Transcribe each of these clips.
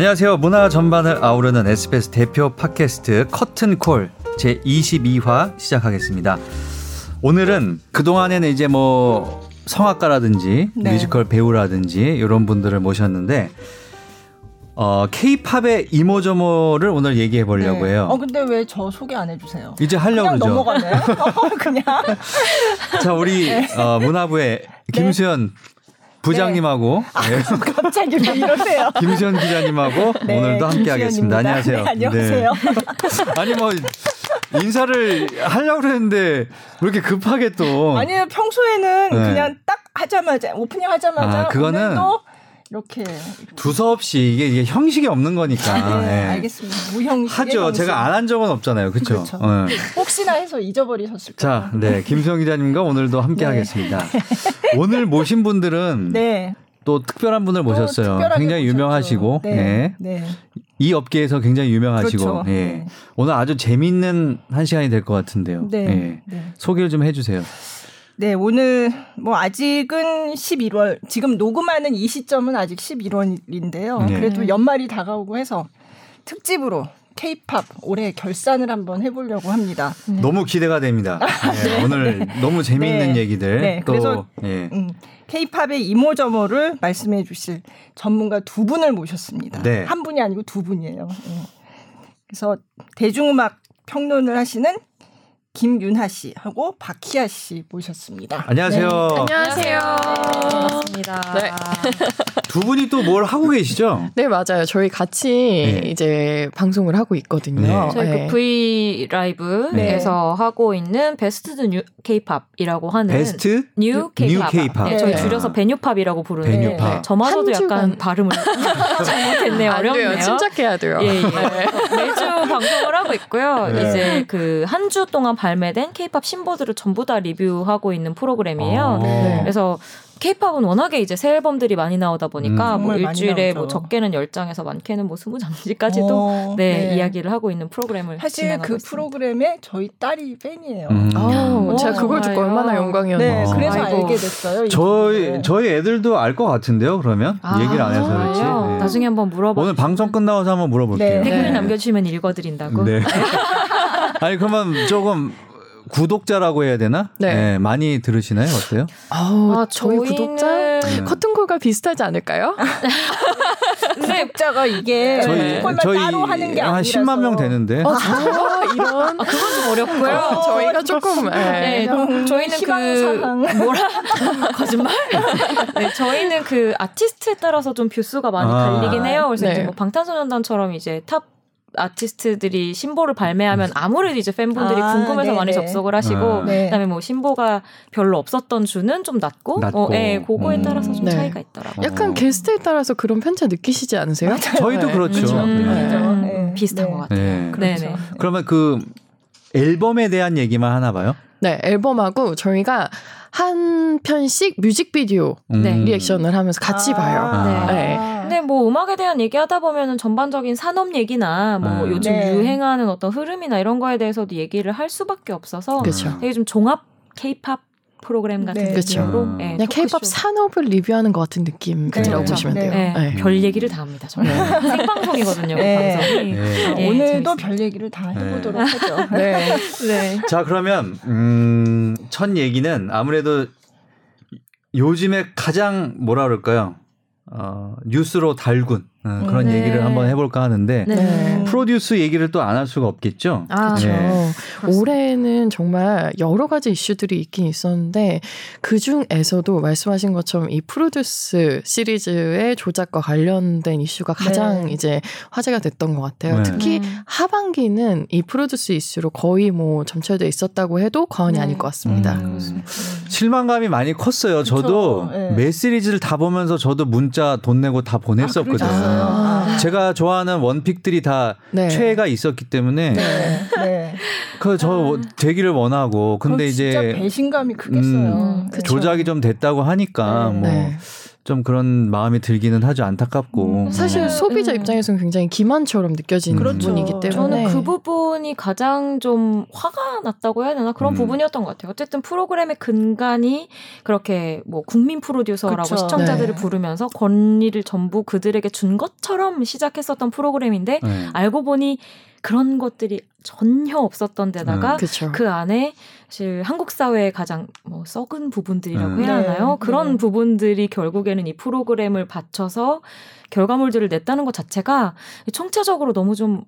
안녕하세요. 문화 전반을 아우르는 SBS 대표 팟캐스트 커튼콜 제 22화 시작하겠습니다. 오늘은 그동안에는 이제 뭐 성악가라든지 네. 뮤지컬 배우라든지 이런 분들을 모셨는데 어 케이팝의 이모저모를 오늘 얘기해 보려고 네. 해요. 어 근데 왜 저 소개 안 해주세요? 이제 하려고 그냥 그러죠. 넘어가네. 어, 그냥. 자, 우리 어, 문화부의 김수현 부장님하고 네. 갑자기 왜 이러세요? 김수현 기자님하고 네, 오늘도 함께 하겠습니다. 김수현입니다. 안녕하세요. 네, 안녕하세요. 네. 아니 뭐 인사를 하려고 왜 이렇게 급하게 또 아니요 평소에는 네. 그냥 딱 하자마자 오프닝 하자마자 아, 그거는 오늘도 이렇게 두서없이 이게, 이게 형식이 없는 거니까. 네, 네. 알겠습니다. 무형식 하죠. 제가 안 한 적은 없잖아요. 그렇죠? 그렇죠. 네. 혹시나 해서 잊어버리셨을까? 자, 네. 김수영 기자님과 오늘도 함께 네. 하겠습니다. 오늘 모신 분들은 네. 또 특별한 분을 또 모셨어요. 굉장히 모셨죠. 유명하시고, 네. 예. 네. 이 업계에서 굉장히 유명하시고, 그렇죠. 예. 네. 오늘 아주 재밌는 한 시간이 될 것 같은데요. 네. 예. 네. 소개를 좀 해주세요. 네, 오늘 뭐 아직은 11월 지금 녹음하는 이 시점은 아직 11월인데요. 네. 그래도 연말이 다가오고 해서 특집으로 K-팝 올해 결산을 한번 해보려고 합니다. 너무 기대가 됩니다. 예, 오늘 너무 재미있는 네. 얘기들 네, 또 그래서 예. 음, K-팝의 이모저모를 말씀해 주실 전문가 두 분을 모셨습니다. 네. 한 분이 아니고 두 분이에요. 예. 그래서 대중음악 평론을 하시는 김윤하 씨하고 박희아 씨 모셨습니다. 안녕하세요. 네. 안녕하세요. 반갑습니다. 네. 두 분이 또 뭘 하고 계시죠? 네, 맞아요. 저희 같이 네. 이제 방송을 하고 있거든요. 네. 저희 네. 그 V 라이브에서 하고 있는 Best New K-팝이라고 하는 Best New New K-팝. K-팝. 네, 저희 네. 줄여서 베뉴팝이라고 부르는데 베뉴팝. 네, 저마저도 한 약간 주간- 발음을 잘못했네요. 돼요. 어렵네요. 침착해야 돼요. 예, 예. 매주 방송을 하고 있고요. 네. 이제 그 한 주 동안 발매된 K-팝 신보들을 전부 다 리뷰하고 있는 프로그램이에요. 어. 네. 그래서 K-팝은 워낙에 이제 새 앨범들이 많이 나오다 보니까 음. 뭐 일주일에. 뭐 적게는 10장에서 많게는 뭐 20장까지도 어, 네, 이야기를 하고 있는 프로그램을 사실 진행하고 그 있습니다. 프로그램에 저희 딸이 팬이에요. 음. 아우, 오, 제가 그걸 듣고? 얼마나 영광이었나요. 네, 어. 그래서 아이고. 알게 됐어요. 이 저희 부분을. 저희 애들도 알 것 같은데요. 그러면 아, 얘기를 안 해서 그렇지. 네. 나중에 한번 물어봐. 오늘 방송 끝나서 한번 물어볼게요. 네. 댓글 네. 남겨주시면 읽어드린다고. 네. 아니 그러면 조금 구독자라고 해야 되나? 네. 많이 들으시나요? 어때요? 아우, 아, 저희 저희는- 구독자 네. 커튼콜과 비슷하지 않을까요? 구독자가 이게 저희 저희 따로 하는 게한 아니라서 10만 명 되는데. 아, 진짜요? 이런. 아, 그건 좀 어렵고요. 어, 저희가 조금 네, 네. 음, 저희는. 그 뭐라 거짓말? 네, 저희는 그 아티스트에 따라서 좀 view수가 많이 아. 갈리긴 해요. 그래서 네. 이제 뭐 방탄소년단처럼 이제 top 아티스트들이 신보를 발매하면 아무래도 이제 팬분들이 아, 궁금해서 네네. 많이 접속을 하시고 아. 네. 그다음에 뭐 신보가 별로 없었던 주는 좀 낮고, 낮고. 어, 예, 그거에 음. 따라서 좀 네. 차이가 있더라고요. 약간 어. 게스트에 따라서 그런 편차 느끼시지 않으세요? 저희도 네. 그렇죠. 그렇죠. 음, 네. 네. 비슷한 네. 것 같아요. 네. 그렇죠. 네네. 그러면 그 앨범에 대한 얘기만 하나 봐요. 네, 앨범하고 저희가 한 편씩 뮤직비디오 네. 음. 리액션을 하면서 같이 봐요. 아. 네. 근데 뭐 음악에 대한 얘기하다 보면은 전반적인 산업 얘기나 뭐 음. 요즘 네. 유행하는 어떤 흐름이나 이런 거에 대해서도 얘기를 할 수밖에 없어서 그렇죠. 되게 좀 종합 K-팝 프로그램 같은 네. 그쵸. 느낌으로 음. 네, 그냥 케이팝. 산업을 리뷰하는 것 같은 느낌이라고 그렇죠. 보시면 네. 돼요. 네, 네. 별 얘기를 다 합니다. 정말 생방송이거든요. 그 네. 방송이. 네. 예, 오늘도 재밌어요. 별 얘기를 다 네. 해보도록 하죠. 네. 네. 자 그러면 음, 첫 얘기는 아무래도 요즘에 가장 뭐라 그럴까요? 어, 뉴스로 달군 어, 그런 네. 얘기를 한번 해볼까 하는데 네. 네. 프로듀스 얘기를 또 안 할 수가 없겠죠. 아, 그렇죠. 네. 올해는 정말 여러 가지 이슈들이 있긴 있었는데 그 중에서도 말씀하신 것처럼 이 프로듀스 시리즈의 조작과 관련된 이슈가 가장 네. 이제 화제가 됐던 것 같아요. 네. 특히 음. 하반기는 이 프로듀스 이슈로 거의 뭐 점철돼 있었다고 해도 과언이 네. 아닐 것 같습니다. 음. 실망감이 많이 컸어요. 저도 네. 매 시리즈를 다 보면서 저도 문자 돈 내고 다 보냈었거든요. 그 아. 제가 좋아하는 원픽들이 다 네. 최애가 있었기 때문에 네. 네. 그저 되기를 원하고 근데 이제 배신감이 크겠어요. 음, 네. 조작이 좀 됐다고 하니까 네. 뭐 네. 좀 그런 마음이 들기는 하죠. 안타깝고. 음, 사실 네. 소비자 네. 입장에서는 굉장히 기만처럼 느껴지는 그렇죠. 부분이기 때문에 저는 그 부분이 가장 좀 화가 났다고 해야 되나 그런 음. 부분이었던 것 같아요. 어쨌든 프로그램의 근간이 그렇게 뭐 국민 프로듀서라고 그쵸. 시청자들을 네. 부르면서 권리를 전부 그들에게 준 것처럼 시작했었던 프로그램인데 네. 알고 보니 그런 것들이 전혀 없었던 데다가 그렇죠. 그 안에 사실 한국 사회의 가장 뭐 썩은 부분들이라고 음. 해야 네, 하나요? 그런 네. 부분들이 결국에는 이 프로그램을 받쳐서 결과물들을 냈다는 것 자체가 청차적으로 너무 좀,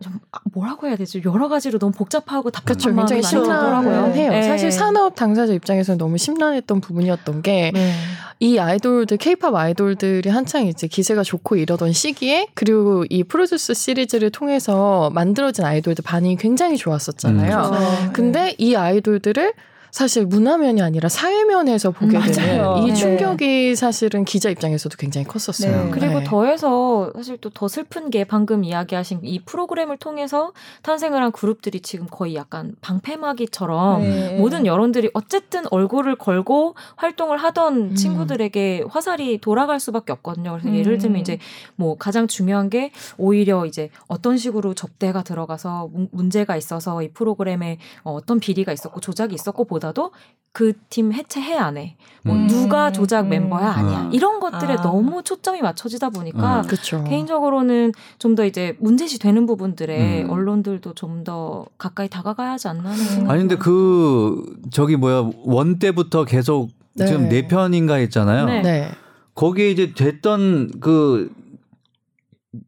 좀 아, 뭐라고 해야 되지? 여러 가지로 너무 복잡하고 그렇죠. 답답한 마음이 굉장히. 심란해요. 네. 사실 산업 당사자 입장에서는 너무 심란했던 부분이었던 게이 네. 아이돌들, 케이팝 아이돌들이 한창 이제 기세가 좋고 이러던 시기에 그리고 이 프로듀스 시리즈를 통해서 만들어진 아이돌들 반응이 굉장히 좋았었잖아요. 음, 그렇죠. 근데 이 아이돌들을 사실 문화면이 아니라 사회면에서 보게 맞아요. 되는 이 네. 충격이 사실은 기자 입장에서도 굉장히 컸었어요. 네. 그리고 네. 더해서 사실 또 더 슬픈 게 방금 이야기하신 이 프로그램을 통해서 탄생을 한 그룹들이 지금 거의 약간 방패막이처럼 네. 모든 여론들이 어쨌든 얼굴을 걸고 활동을 하던 음. 친구들에게 화살이 돌아갈 수밖에 없거든요. 그래서 음. 예를 들면 이제 뭐 가장 중요한 게 오히려 이제 어떤 식으로 접대가 들어가서 문- 문제가 있어서 이 프로그램에 어, 어떤 비리가 있었고 조작이 있었고 보다도 그 팀 해체 해 안 해. 뭐 음. 누가 조작 음. 멤버야 아니야. 음. 이런 것들에 아. 너무 초점이 맞춰지다 보니까 음. 개인적으로는 좀 더 이제 문제시 되는 부분들에 음. 언론들도 좀 더 가까이 다가가야 하지 않나 하는 생각이 아니 근데. 그 저기 뭐야 원 때부터 계속 네. 지금 네 편인가 했잖아요. 네. 네. 거기에 이제 됐던 그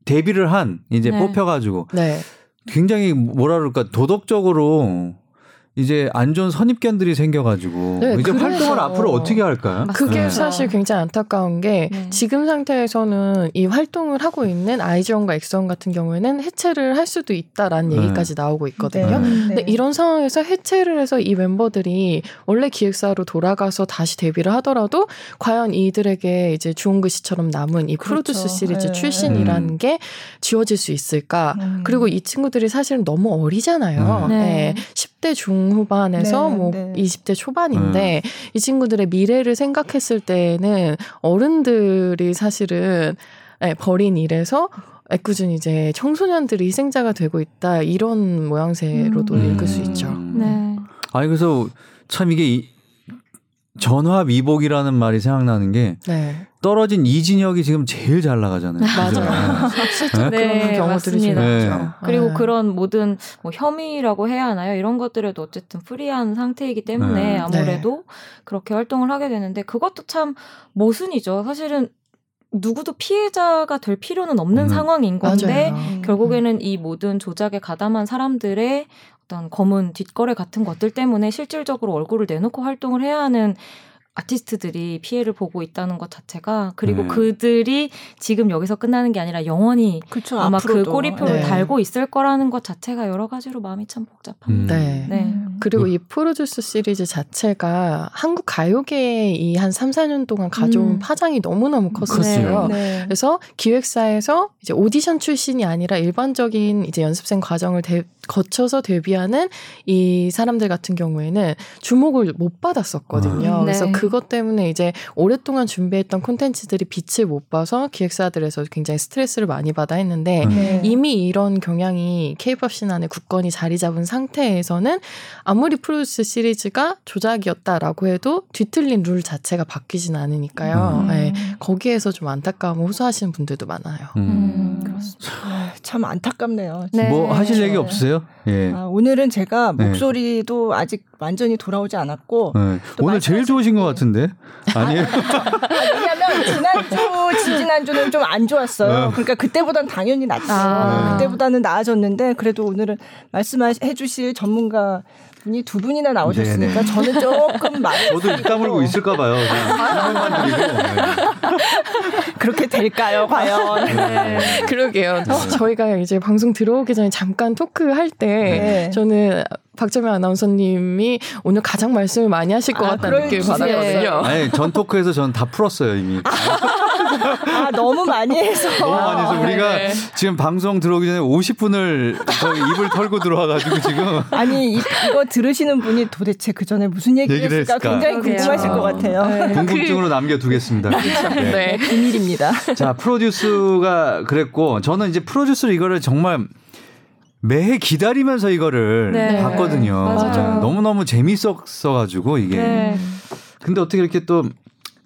데뷔를 한 이제 네. 뽑혀가지고 네. 굉장히 뭐라 그럴까 도덕적으로 이제 안 좋은 선입견들이 생겨가지고 네, 이제 그래서- 활동을 앞으로 어떻게 할까요? 그게 네. 사실 굉장히 안타까운 게 네. 지금 상태에서는 이 활동을 하고 있는 아이즈원과 엑스원 같은 경우에는 해체를 할 수도 있다라는 네. 얘기까지 나오고 있거든요. 네. 근데 이런 상황에서 해체를 해서 이 멤버들이 원래 기획사로 돌아가서 다시 데뷔를 하더라도 과연 이들에게 이제 주홍 글 씨처럼 남은 이 그렇죠. 프로듀스 시리즈 네. 출신이라는 음. 게 지워질 수 있을까? 음. 그리고 이 친구들이 사실은 너무 어리잖아요. 음. 네. 네. 10대 중 후반에서 네, 뭐 네. 20대 초반인데 이 친구들의 미래를 생각했을 때는 어른들이 사실은 네, 벌인 일에서 애꿎은 이제 청소년들이 희생자가 되고 있다 이런 모양새로도 음. 읽을 수 있죠. 네. 아니 그래서 참 이게 이- 전화위복이라는 말이 생각나는 게 네, 떨어진 이진혁이 지금 제일 잘 나가잖아요. 맞아요. 실제 네, 그런 경우들이 좀 맞습니다. 있죠. 네. 그리고 네. 그런 모든 뭐 혐의라고 해야 하나요? 이런 것들에도 어쨌든 프리한 상태이기 때문에 네. 아무래도 그렇게 활동을 하게 되는데 그것도 참 모순이죠. 사실은 누구도 피해자가 될 필요는 없는 음. 상황인 건데 맞아요. 음. 결국에는 이 모든 조작에 가담한 사람들의 어떤 검은 뒷거래 같은 것들 때문에 실질적으로 얼굴을 내놓고 활동을 해야 하는 아티스트들이 피해를 보고 있다는 것 자체가 그리고 네. 그들이 지금 여기서 끝나는 게 아니라 영원히 그렇죠. 아마 그 앞으로도. 꼬리표를 네. 달고 있을 거라는 것 자체가 여러 가지로 마음이 참 복잡합니다. 음. 네. 네. 음. 그리고 이 프로듀스 시리즈 자체가 한국 가요계에 이 한 3, 4년 동안 가져온 음. 파장이 너무너무 컸었어요. 네. 그래서 기획사에서 이제 오디션 출신이 아니라 일반적인 이제 연습생 과정을 대- 거쳐서 데뷔하는 이 사람들 같은 경우에는 주목을 못 받았었거든요. 음, 그래서 네. 그것 때문에 이제 오랫동안 준비했던 콘텐츠들이 빛을 못 봐서 기획사들에서 굉장히 스트레스를 많이 받아 했는데 음. 네. 이미 이런 경향이 케이팝 신 안에 굳건히 자리 잡은 상태에서는 아무리 프로듀스 시리즈가 조작이었다라고 해도 뒤틀린 룰 자체가 바뀌진 않으니까요. 음. 네, 거기에서 좀 안타까움을 호소하시는 분들도 많아요. 음. 음. 그렇습니다. 아, 참 안타깝네요. 네. 뭐 하실 얘기 네. 없어요? 예. 아, 오늘은 제가 네. 목소리도 아직 완전히 돌아오지 않았고 네. 또 오늘 제일 좋으신 것 게- 같은데 아니에요? 왜냐면 지난주 지지난주는 좀 안 좋았어요. 네. 그러니까 그때보단 당연히 낫죠. 아. 그때보다는 나아졌는데 그래도 오늘은 말씀해 주실 전문가 분이 두 분이나 나오셨으니까 저는 조금 많이 저도 입 다물고 있을까 봐요. 네. 그렇게 될까요, 과연? 네. 그러게요. 저희가 이제 방송 들어오기 전에 잠깐 토크할 때 네. 저는 박정현 아나운서님이 오늘 가장 말씀을 많이 하실 것 아, 같다는 느낌을. 받았거든요. 아니 전 토크에서 전 다 풀었어요 이미. 아 너무 많이 해서. 너무 많이 해서 우리가 네. 지금 방송 들어오기 전에 50분을 입을 털고 들어와가지고 지금 아니 이, 이거 들으시는 분이 도대체 그 전에 무슨 얘기를 얘기를 했을까 했을까? 굉장히 그러게요. 궁금하실 것 같아요. 네. 궁금증으로 남겨두겠습니다. 네. 네. 비밀입니다. 자 프로듀스가 그랬고 저는 이제 프로듀스로 이거를 정말 매해 기다리면서 이거를 네. 봤거든요. 맞아요. 너무 너무 재밌었어가지고 이게. 네. 근데 어떻게 이렇게 또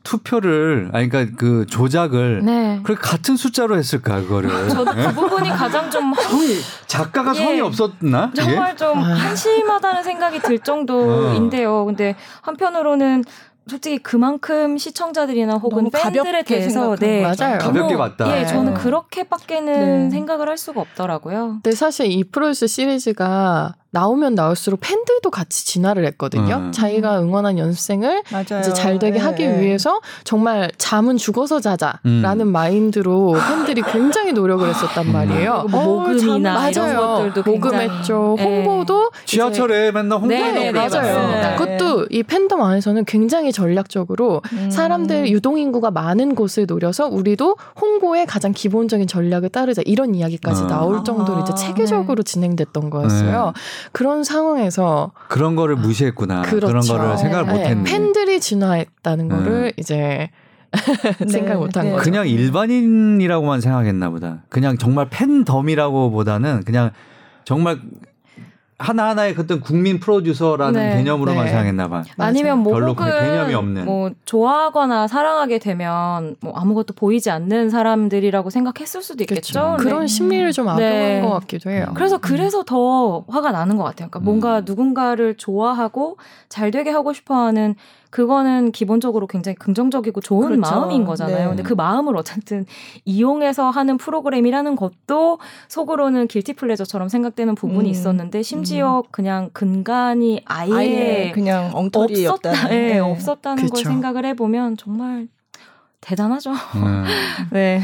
투표를 아니 그러니까 그 조작을 네. 그렇게 같은 숫자로 했을까 그거를 저도 그 부분이 가장 좀 작가가 예. 성이 없었나? 이게? 정말 좀 아. 한심하다는 생각이 들 정도인데요. 근데 한편으로는 솔직히 그만큼 시청자들이나 혹은 팬들에 대해서 네, 거 맞아요. 가볍게 봤다. 예, 저는 네. 그렇게밖에는 네. 생각을 할 수가 없더라고요. 근데 사실 이 프로듀스 시리즈가 나오면 나올수록 팬들도 같이 진화를 했거든요. 음. 자기가 응원한 연습생을 맞아요. 이제 잘 되게 네, 하기 네. 위해서 정말 잠은 죽어서 자자라는 음. 마인드로 팬들이 굉장히 노력을 했었단 말이에요. 뭐 모금이나 어, 이런 맞아요. 것들도 모금했죠. 네. 홍보도 지하철에 맨날 홍보 네, 네, 네, 맞아요. 맞습니다. 그것도 이 팬덤 안에서는 굉장히 전략적으로 음. 사람들 유동 인구가 많은 곳을 노려서 우리도 홍보의 가장 기본적인 전략을 따르자 이런 이야기까지 어. 나올 정도로 이제 아, 체계적으로 진행됐던 거였어요. 그런 상황에서 그런 거를 무시했구나. 그런 그렇죠. 거를 생각을 네, 못했네. 팬들이 진화했다는 네. 거를 이제 생각 못한 네. 거죠. 그냥 일반인이라고만 생각했나 보다. 그냥 정말 팬덤이라고 보다는 그냥 정말 하나하나의 어떤 국민 프로듀서라는 네. 개념으로만 네. 생각했나 봐. 아니면 뭐 별로 그 개념이 없는. 뭐 좋아하거나 사랑하게 되면 뭐 아무것도 보이지 않는 사람들이라고 생각했을 수도 있겠죠. 그렇죠. 네. 그런 심리를 좀 악용한 네. 것 같기도 해요. 그래서 그래서 더 화가 나는 것 같아요. 그러니까 뭔가 음. 누군가를 좋아하고 잘 되게 하고 싶어하는 그거는 기본적으로 굉장히 긍정적이고 좋은 그렇죠. 마음인 거잖아요. 네. 근데 그 마음을 어쨌든 이용해서 하는 프로그램이라는 것도 속으로는 길티 플레저처럼 생각되는 부분이 음. 있었는데 심지어 그냥 근간이 아예, 아예 그냥 엉터리였다. 없었다, 예, 없었다는 걸 그쵸. 생각을 해보면 정말 대단하죠. 음. 네.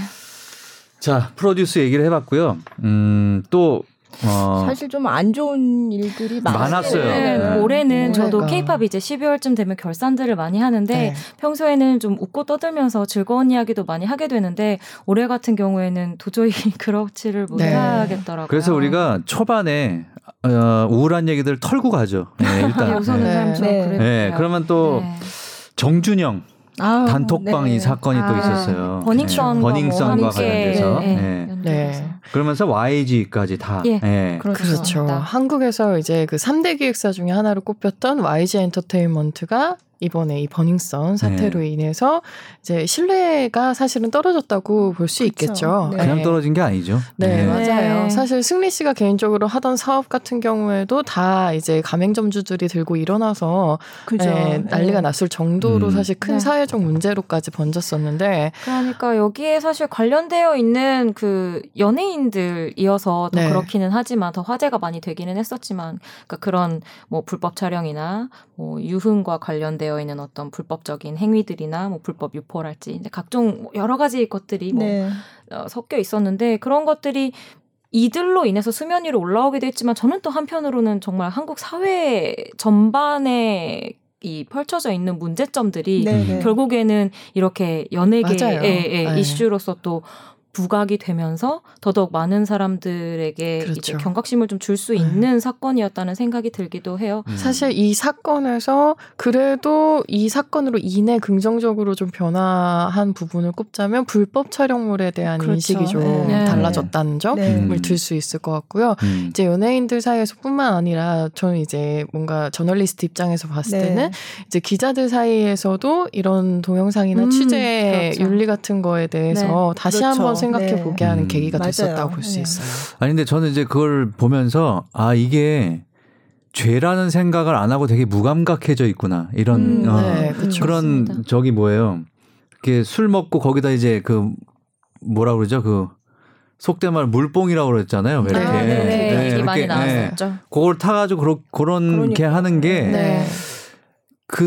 자, 프로듀스 얘기를 해봤고요. 음, 또, 어, 사실 좀 안 좋은 일들이 많았어요. 네, 네. 올해는 저도 올해가. 케이팝이 이제 12월쯤 되면 결산들을 많이 하는데 네. 평소에는 좀 웃고 떠들면서 즐거운 이야기도 많이 하게 되는데 올해 같은 경우에는 도저히 그렇지를 네. 못하겠더라고요. 그래서 우리가 초반에, 어, 우울한 얘기들 털고 가죠. 네, 일단. 우선은 네. 네. 그래요. 네, 그러면 또 네. 정준영 아우, 단톡방 네. 이 사건이 또 아, 있었어요. 버닝썬과 네. 뭐 버닝썬과 함께, 관련돼서. 네, 네. 네. 그러면서 YG까지 다. 예. 네. 그렇죠. 그렇죠. 한국에서 이제 그 3대 기획사 중에 하나로 꼽혔던 YG 엔터테인먼트가 이번에 이 버닝썬 사태로 네. 인해서 이제 신뢰가 사실은 떨어졌다고 볼 수. 있겠죠. 네. 그냥 떨어진 게 아니죠. 네, 네. 맞아요. 네. 사실 승리 씨가 개인적으로 하던 사업 같은 경우에도 다 이제 가맹점주들이 들고 일어나서 그죠. 네, 난리가 네. 났을 정도로 음. 사실 큰 네. 사회적 문제로까지 번졌었는데 그러니까 여기에 사실 관련되어 있는 그 연예인 들이어서 더 네. 그렇기는 하지만 더 화제가 많이 되기는 했었지만 그러니까 그런 뭐 불법 촬영이나 뭐 유흥과 관련되어 있는 어떤 불법적인 행위들이나 뭐 불법 유포랄지 이제 각종 뭐 여러 가지 것들이 뭐 네. 어, 섞여 있었는데 그런 것들이 이들로 인해서 수면 위로 올라오기도 했지만 저는 또 한편으로는 정말 한국 사회 전반에 이 펼쳐져 있는 문제점들이 네, 네. 결국에는 이렇게. 연예계의 네. 이슈로서 또 부각이 되면서 더더욱 많은 사람들에게 그렇죠. 이제 경각심을 좀 줄수 네. 있는 사건이었다는 생각이 들기도 해요. 음. 사실 이 사건에서 그래도 이 사건으로 인해 긍정적으로 좀 변화한 부분을 꼽자면 불법 촬영물에 대한 그렇죠. 인식이 좀 네. 달라졌다는 점을 네. 음. 들수 있을 것 같고요. 음. 이제 연예인들 사이에서뿐만 아니라 저는 이제 뭔가 저널리스트 입장에서 봤을 네. 때는 이제 기자들 사이에서도 이런 동영상이나 음, 취재 그렇죠. 윤리 같은 거에 대해서 다시 그렇죠. 한번 생각해 네. 보게 하는 음. 계기가 맞아요. 됐었다고 볼수 네. 있어요. 아니 근데 저는 이제 그걸 보면서 아 이게 죄라는 생각을 안 하고 되게 무감각해져 있구나 이런 음, 어, 네, 그렇죠. 그런 맞습니다. 저기 뭐예요 이렇게 술 먹고 거기다 이제 그 뭐라 그러죠 그 속된 말 물뽕이라고 그랬잖아요 왜 이렇게 아, 네, 네. 많이 이렇게, 나왔었죠. 그걸 타가지고 그러, 그런 게 그러니까. 하는 게그 네.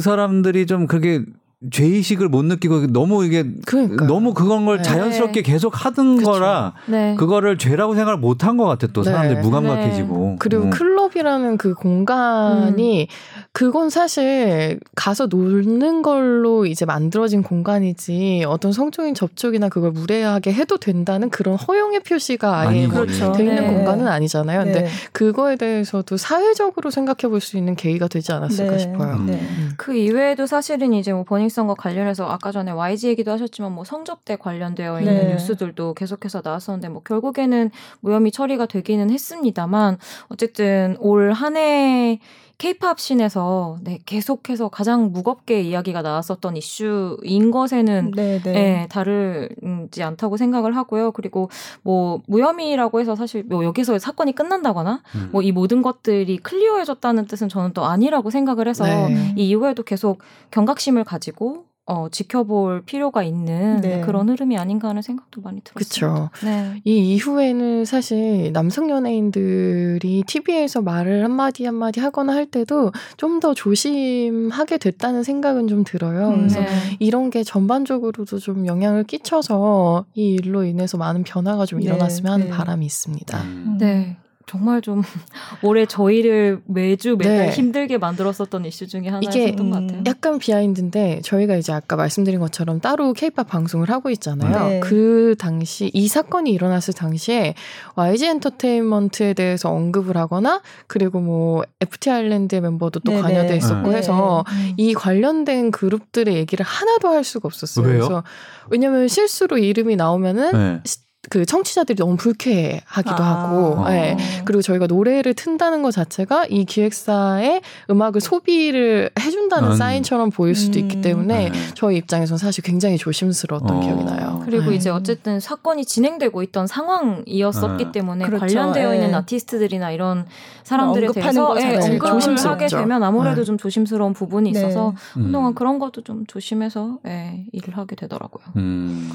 사람들이 좀 그게 죄의식을 못 느끼고 너무 이게 그러니까 너무 그건 걸 네. 자연스럽게 계속 하던 그쵸. 거라 네. 그거를 죄라고 생각을 못 한 것 같아 또 사람들 네. 무감각해지고 그리고 음. 클럽 클럽이라는 그 공간이 그건 사실 가서 노는 걸로 이제 만들어진 공간이지 어떤 성적인 접촉이나 그걸 무례하게 해도 된다는 그런 허용의 표시가 아예 그렇죠. 돼 있는 네. 공간은 아니잖아요. 근데 네. 그거에 대해서도 사회적으로 생각해 볼 수 있는 계기가 되지 않았을까 네. 싶어요. 음. 네. 음. 그 이외에도 사실은 이제 뭐 버닝썬과 관련해서 아까 전에 YG 얘기도 하셨지만 뭐 성접대 관련되어 있는 네. 뉴스들도 계속해서 나왔었는데 뭐 결국에는 무혐의 처리가 되기는 했습니다만 어쨌든 올 한 해 케이팝 scene에서 네, 계속해서 가장 무겁게 이야기가 나왔었던 이슈인 것에는 네, 네. 네, 다르지 않다고 생각을 하고요. 그리고 뭐 무혐의라고 해서 사실 뭐 여기서 사건이 끝난다거나 음. 뭐이 모든 것들이 clear해졌다는 뜻은 저는 또 아니라고 생각을 해서 네. 이 이후에도 계속 경각심을 가지고 어, 지켜볼 필요가 있는 네. 그런 흐름이 아닌가 하는 생각도 많이 들었어요. 그렇죠. 네. 이 이후에는 사실 남성 연예인들이 TV에서 말을 한마디 한마디 하거나 할 때도 좀 더 조심하게 됐다는 생각은 좀 들어요. 음. 그래서 네. 이런 게 전반적으로도 좀 영향을 끼쳐서 이 일로 인해서 많은 변화가 좀 네, 일어났으면 하는 네. 바람이 있습니다. 음. 네. 정말 좀 올해 저희를 매주 매달 네. 힘들게 만들었었던 이슈 중에 하나였던 것 같아요. 음, 약간 비하인드인데 저희가 이제 아까 말씀드린 것처럼 따로 케이팝 방송을 하고 있잖아요. 네. 그 당시 이 사건이 일어났을 당시에 YG 엔터테인먼트에 대해서 언급을 하거나 그리고 뭐 FT 아일랜드의 멤버도 또 네네. 관여돼 있었고 네. 해서 음. 이 관련된 그룹들의 얘기를 하나도 할 수가 없었어요. 왜요? 그래서 왜냐면 실수로 이름이 나오면은 네. 그 청취자들이 너무 불쾌하기도 아. 하고, 어. 예. 그리고 저희가 노래를 튼다는 것 자체가 이 기획사의 음악을 소비를 해준다는 음. 사인처럼 보일 수도 있기 음. 때문에 네. 저희 입장에서는 사실 굉장히 조심스러웠던 어. 기억이 나요. 그리고 네. 이제 어쨌든 사건이 진행되고 있던 상황이었었기 네. 때문에 그렇죠. 관련되어 있는 예. 아티스트들이나 이런 사람들에 대해서 거 예, 언급을. 하게 되면 아무래도 네. 좀 조심스러운 부분이 네. 있어서 음. 한동안 그런 것도 좀 조심해서 예, 일을 하게 되더라고요. 음.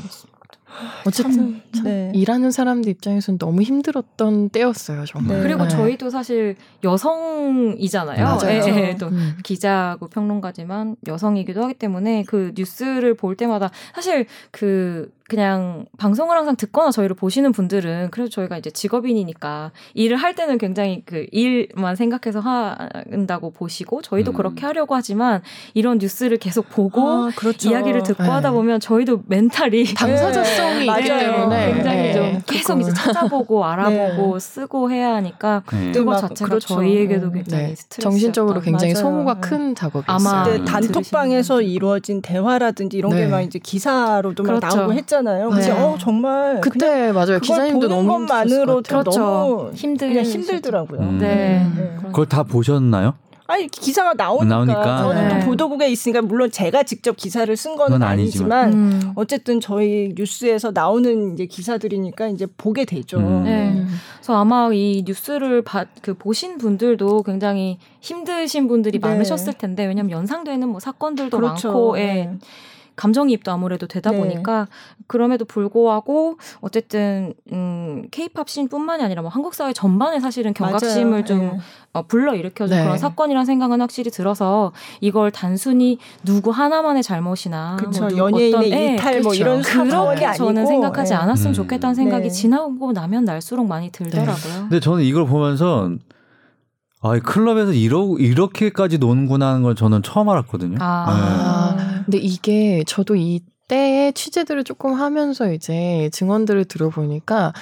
어쨌든 참 네. 일하는 사람들 입장에서는 너무 힘들었던 때였어요, 정말. 네. 그리고 네. 저희도 사실 여성이잖아요. 예, 예. 또 음. 기자고 평론가지만 여성이기도 하기 때문에 그 뉴스를 볼 때마다 사실 그 그냥 방송을 항상 듣거나 저희를 보시는 분들은 그래도 저희가 이제 직업인이니까 일을 할 때는 굉장히 그 일만 생각해서 한다고 보시고 저희도 음. 그렇게 하려고 하지만 이런 뉴스를 계속 보고 아, 그렇죠. 이야기를 듣고 네. 하다 보면 저희도 멘탈이 당사자성이 네, 있기 맞아요. 때문에 굉장히 네. 좀 계속 이제 찾아보고 알아보고 네. 쓰고 해야 하니까 네. 그거 막 자체가 그렇죠. 저희에게도 음. 굉장히 네. 스트레스 정신적으로 굉장히 맞아요. 소모가 네. 큰 작업이었어요. 아마. 단톡방에서 이루어진 대화라든지 이런 네. 게막 이제 기사로도 막 그렇죠. 나오고 했잖아요. 근데 네. 어 정말 그때 맞아요. 그걸 기자님도 보는 너무 것만으로 힘들었을 것 같아요. 그렇죠. 너무 힘들 그냥 힘들더라고요. 음. 네. 네. 그걸 다 보셨나요? 아니 기사가 나오니까, 나오니까. 저는 네. 또 보도국에 있으니까 물론 제가 직접 기사를 쓴 거는 그건 아니지만. 음. 어쨌든 저희 뉴스에서 나오는 이제 기사들이니까 이제 보게 되죠. 음. 네. 음. 그래서 아마 이 뉴스를 봐, 그 보신 분들도 굉장히 힘드신 분들이 네. 많으셨을 텐데 왜냐면 연상되는 뭐 사건들도 그렇죠. 많고 예, 네. 감정이입도 아무래도 되다 네. 보니까 그럼에도 불구하고 어쨌든 음 케이팝 씬뿐만이 아니라 뭐 한국 사회 전반에 사실은 경각심을 맞아요. 좀 네. 어, 불러 일으켜준 네. 그런 사건이라는 생각은 확실히 들어서 이걸 단순히 누구 하나만의 잘못이나 그렇죠. 뭐 누- 연예인의 어떤- 예, 일탈 뭐 그렇죠. 이런 사건이 그렇게 아니고 저는 생각하지 예. 않았으면 음. 좋겠다는 생각이 네. 지나고 나면 날수록 많이 들더라고요. 근데 저는 이걸 보면서 아, 이 클럽에서 이러, 이렇게까지 노는구나 하는 걸 저는 처음 알았거든요. 아. 아, 근데 이게 저도 이 때의 취재들을 조금 하면서 이제 증언들을 들어보니까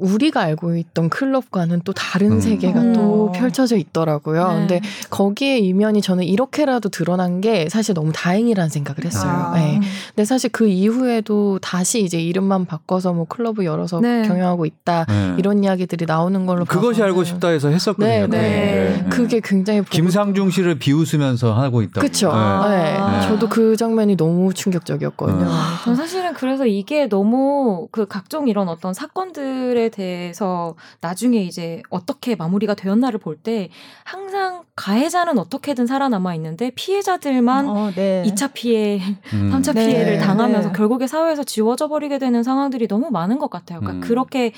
우리가 알고 있던 클럽과는 또 다른 음. 세계가 음. 또 펼쳐져 있더라고요. 네. 근데 거기에 이면이 저는 이렇게라도 드러난 게 사실 너무 다행이라는 생각을 했어요. 아. 네. 근데 사실 그 이후에도 다시 이제 이름만 바꿔서 뭐 클럽을 열어서 네. 경영하고 있다 네. 이런 이야기들이 나오는 걸로 그것이 알고 싶다 해서 했었거든요. 네, 그때. 네. 그게 굉장히 김상중 씨를 비웃으면서 하고 있다고. 그쵸. 네. 아. 네. 네. 저도 그 장면이 너무 충격적이었거든요. 음. 전 사실은 그래서 이게 너무 그 각종 이런 어떤 사건들에 대해서 나중에 이제 어떻게 마무리가 되었나를 볼 때 항상 가해자는 어떻게든 살아남아 있는데 피해자들만 어, 네. 2차 피해, 음. 3차 네. 피해를 당하면서 네. 결국에 사회에서 지워져 버리게 되는 상황들이 너무 많은 것 같아요. 그러니까 음. 그렇게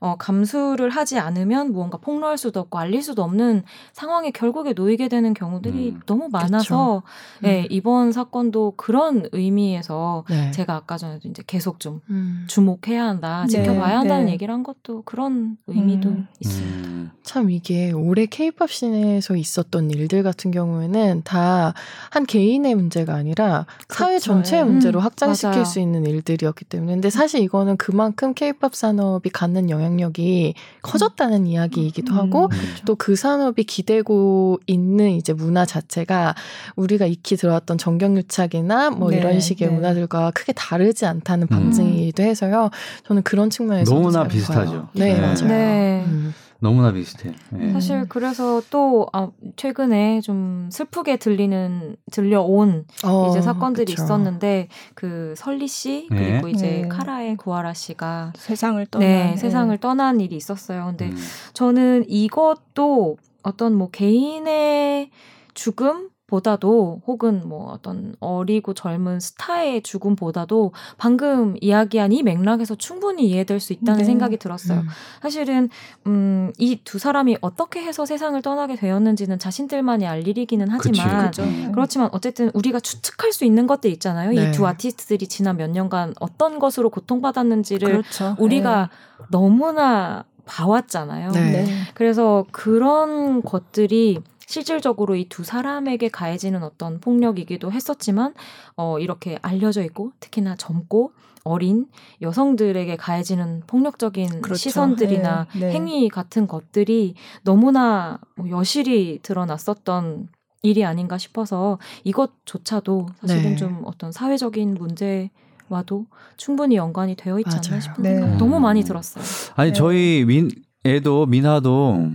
어, 감수를 하지 않으면 무언가 폭로할 수도 없고 알릴 수도 없는 상황에 결국에 놓이게 되는 경우들이 음. 너무 많아서 예, 음. 이번 사건도 그런 의미에서 네. 제가 아까 전에도 이제 계속 좀 음. 주목해야 한다, 네, 지켜봐야 한다는 네. 얘기를 한 것도 그런 의미도 음. 있습니다. 음. 참 이게 올해 케이팝 씬에서 있었던 일들 같은 경우에는 다 한 개인의 문제가 아니라 사회 그렇죠. 전체의 예. 문제로 음, 확장시킬 맞아요. 수 있는 일들이었기 때문에 근데 사실 이거는 그만큼 케이팝 산업이 갖는 영향 력이 커졌다는 이야기이기도 음. 하고 그렇죠. 또그 산업이 기대고 있는 이제 문화 자체가 우리가 익히 들어왔던 정경유착이나 뭐 네, 이런 식의 네. 문화들과 크게 다르지 않다는 방증이기도 해서요. 저는 그런 측면에서 너무나 비슷하죠. 네, 네. 맞아요. 네. 음. 너무나 비슷해. 예. 사실 그래서 또 아, 최근에 좀 슬프게 들리는 들려온 어, 이제 사건들이 그쵸. 있었는데 그 설리 씨 네. 그리고 이제 네. 카라의 구하라 씨가 세상을 떠난 네, 네. 세상을 떠난 일이 있었어요. 근데 음. 저는 이것도 어떤 뭐 개인의 죽음 보다도 혹은 뭐 어떤 어리고 젊은 스타의 죽음보다도 방금 이야기한 이 맥락에서 충분히 이해될 수 있다는 네. 생각이 들었어요. 음. 사실은 음, 이 두 사람이 어떻게 해서 세상을 떠나게 되었는지는 자신들만이 알 일이기는 하지만 그치. 음. 그렇지만 어쨌든 우리가 추측할 수 있는 것들 있잖아요. 네. 이두 아티스트들이 지난 몇 년간 어떤 것으로 고통받았는지를 그렇죠. 우리가 너무나 봐왔잖아요. 네. 네. 그래서 그런 것들이 실질적으로 이 두 사람에게 가해지는 어떤 폭력이기도 했었지만 어 이렇게 알려져 있고 특히나 젊고 어린 여성들에게 가해지는 폭력적인 그렇죠. 시선들이나 네, 네. 행위 같은 것들이 너무나 뭐 여실히 드러났었던 일이 아닌가 싶어서 이것조차도 사실은 네. 좀 어떤 사회적인 문제 와도 충분히 연관이 되어 있지 않나 맞아요. 싶은 네. 생각 너무 음. 많이 들었어요. 아니 네. 저희 민 애도 민하도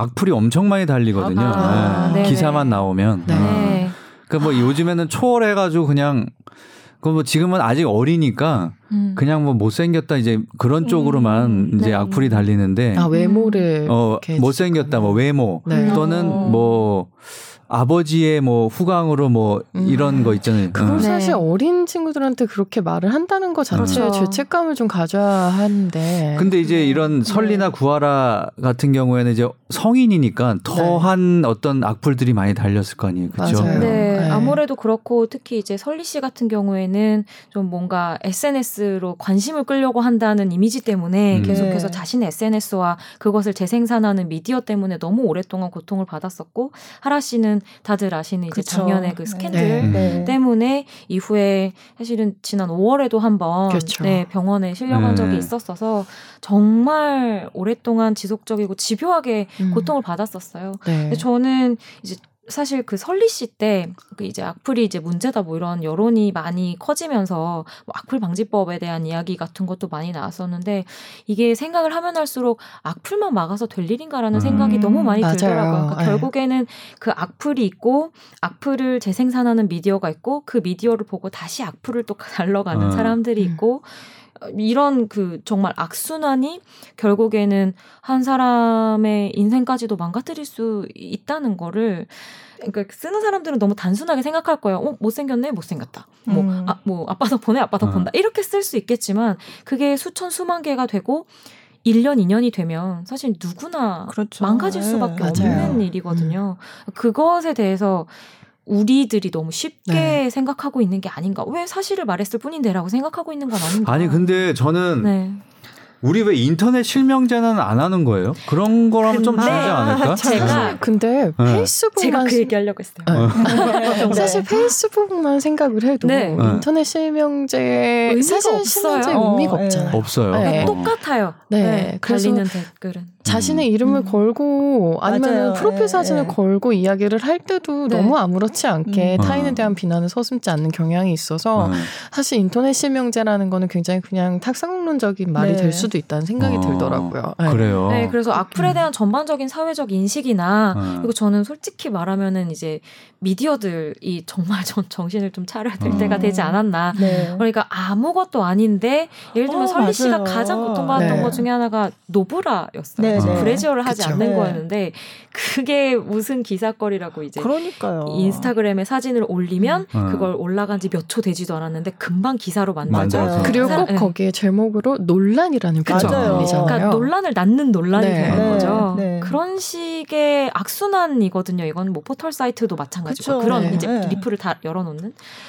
악플이 엄청 많이 달리거든요. 아, 예. 네네. 기사만 나오면. 네. 아. 네. 그뭐 요즘에는 초월해가지고 그냥 그뭐 지금은 아직 어리니까 음. 그냥 뭐 못생겼다 이제 그런 쪽으로만 음, 이제 네. 악플이 달리는데 아 외모를 어 못생겼다 뭐 외모 네. 또는 어. 뭐 아버지의 뭐 후광으로 뭐 음. 이런 거 있잖아요. 그걸 어. 네. 사실 어린 친구들한테 그렇게 말을 한다는 것 자체에 그렇죠. 죄책감을 좀 가져야 하는데. 근데 이제 이런 설리나 구하라 같은 경우에는 이제 성인이니까 더한 어떤 악플들이 많이 달렸을 거 아니에요. 그렇죠? 맞아요. 네, 네. 아무래도 그렇고 특히 이제 설리 씨 같은 경우에는 좀 뭔가 SNS로 관심을 끌려고 한다는 이미지 때문에 음. 계속해서 네. 자신의 SNS와 그것을 재생산하는 미디어 때문에 너무 오랫동안 고통을 받았었고 하라 씨는 다들 아시는 이제 그쵸. 작년에 그 네. 스캔들 네. 네. 때문에 이후에 사실은 지난 5월에도 한번 그렇죠. 네, 병원에 실려간 네. 적이 있었어서 정말 오랫동안 지속적이고 집요하게 음. 고통을 받았었어요. 네. 근데 저는 이제 사실 그 설리 씨때그 이제 악플이 이제 문제다 뭐 이런 여론이 많이 커지면서 뭐 악플 방지법에 대한 이야기 같은 것도 많이 나왔었는데 이게 생각을 하면 할수록 악플만 막아서 될 일인가라는 음. 생각이 너무 많이 맞아요. 들더라고요. 그러니까 네. 결국에는 그 악플이 있고 악플을 재생산하는 미디어가 있고 그 미디어를 보고 다시 악플을 또 날러가는 음. 사람들이 음. 있고 어, 이런 그 정말 악순환이 결국에는 한 사람의 인생까지도 망가뜨릴 수 있다는 거를 그러니까 쓰는 사람들은 너무 단순하게 생각할 거예요. 어, 못생겼네, 못생겼다. 뭐, 음. 아, 뭐, 아빠 더 보내, 아빠 더 어. 본다. 이렇게 쓸 수 있겠지만, 그게 수천, 수만 개가 되고, 1년, 2년이 되면 사실 누구나 그렇죠. 망가질 네. 수밖에 맞아요. 없는 일이거든요. 그것에 대해서 우리들이 너무 쉽게 네. 생각하고 있는 게 아닌가. 왜 사실을 말했을 뿐인데라고 생각하고 있는 건 아닌가. 아니 근데 저는 네. 우리 왜 인터넷 실명제는 안 하는 거예요? 그런 거랑 좀 다르지 않을까? 제가 근데 네. 페이스북만 제가 그 얘기 하려고 했어요. 네. 사실 페이스북만 생각을 해도 네. 인터넷 실명제 사실 없어요. 실명제 어, 의미가 네. 없잖아요. 없어요. 네. 어. 똑같아요. 네, 그래서 달리는 댓글은. 자신의 음. 이름을 음. 걸고 아니면 맞아요. 프로필 네, 사진을 네. 걸고 이야기를 할 때도 네. 너무 아무렇지 않게 음. 타인에 어. 대한 비난을 서슴지 않는 경향이 있어서 어. 사실 인터넷 실명제라는 거는 굉장히 그냥 탁상론적인 말이 네. 될 수도 있다는 생각이 어. 들더라고요. 네. 그래요. 네, 그래서 악플에 대한 전반적인 사회적 인식이나 어. 그리고 저는 솔직히 말하면은 이제 미디어들이 정말 전 정신을 좀 차려야 될 어. 때가 되지 않았나. 네. 그러니까 아무것도 아닌데 예를 들면 어, 설리 씨가 맞아요. 가장 고통받았던 네. 것 중에 하나가 노브라였어요. 네. 브래지어를 하지 그쵸. 않는 네. 거였는데 그게 무슨 기사거리라고 이제 그러니까요. 인스타그램에 사진을 올리면 음. 그걸 올라간 지 몇 초 되지도 않았는데 금방 기사로 만나죠. 만들어서. 그리고 꼭 네. 거기에 제목으로 논란이라는. 표현을 날리잖아요. 그러니까 논란을 낳는 논란이 네. 되는 네, 거죠. 네. 그런 식의 악순환이거든요. 이건 뭐 포털 사이트도 마찬가지고. 그런 네. 이제 네. 리플을 다 열어놓는.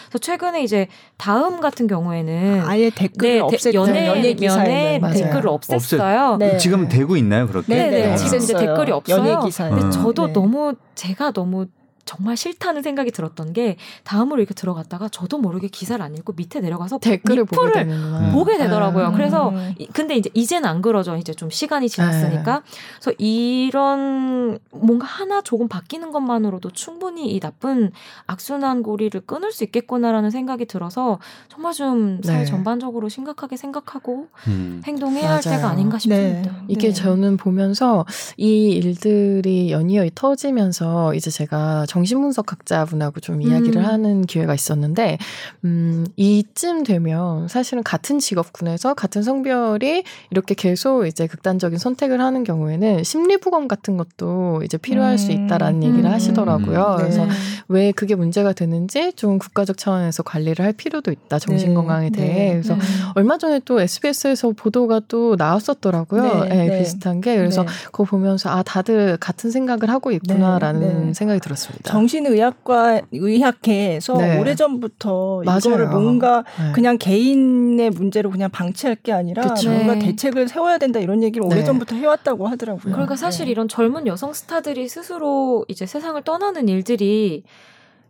그래서 최근에 이제 다음 같은 경우에는 아예 댓글을 네, 없앴죠. 대- 연예, 연예 기사에는. 맞아요. 댓글을 없앴어요. 네. 지금 되고 있나요 그 렇게? 네, 네. 아. 지금 이제 댓글이 없어요. 연예 기사에. 근데 저도 네. 너무 제가 너무 정말 싫다는 생각이 들었던 게 다음으로 이렇게 들어갔다가 저도 모르게 기사를 안 읽고 밑에 내려가서 댓글을 보게 되는구나. 보게 되더라고요. 음. 그래서 근데 이제 이제는 안 그러죠. 이제 좀 시간이 지났으니까. 그래서 이런 뭔가 하나 조금 바뀌는 것만으로도 충분히 이 나쁜 악순환 고리를 끊을 수 있겠구나라는 생각이 들어서 정말 좀 사회 네. 전반적으로 심각하게 생각하고 음. 행동해야 할 맞아요. 때가 아닌가 싶습니다. 네. 이게 네. 저는 보면서 이 일들이 연이어 터지면서 이제 제가 정 신분석학자분하고 좀 이야기를 음. 하는 기회가 있었는데, 음, 이쯤 되면 사실은 같은 직업군에서 같은 성별이 이렇게 계속 이제 극단적인 선택을 하는 경우에는 심리부검 같은 것도 이제 필요할 수 음. 있다라는 얘기를 음. 하시더라고요. 음. 그래서 네. 왜 그게 문제가 되는지 좀 국가적 차원에서 관리를 할 필요도 있다. 정신 건강에 네. 대해. 네. 그래서 네. 얼마 전에 또 SBS에서 보도가 또 나왔었더라고요. 네, 네, 네. 비슷한 게 그래서 네. 그거 보면서 아 다들 같은 생각을 하고 있구나라는 네, 네. 생각이 들었습니다. 정신의학과 의학회에서 네. 오래전부터 맞아요. 이거를 뭔가 네. 그냥 개인의 문제로 그냥 방치할 게 아니라 그쵸. 뭔가 네. 대책을 세워야 된다 이런 얘기를 네. 오래전부터 해왔다고 하더라고요. 그러니까 사실 네. 이런 젊은 여성 스타들이 스스로 이제 세상을 떠나는 일들이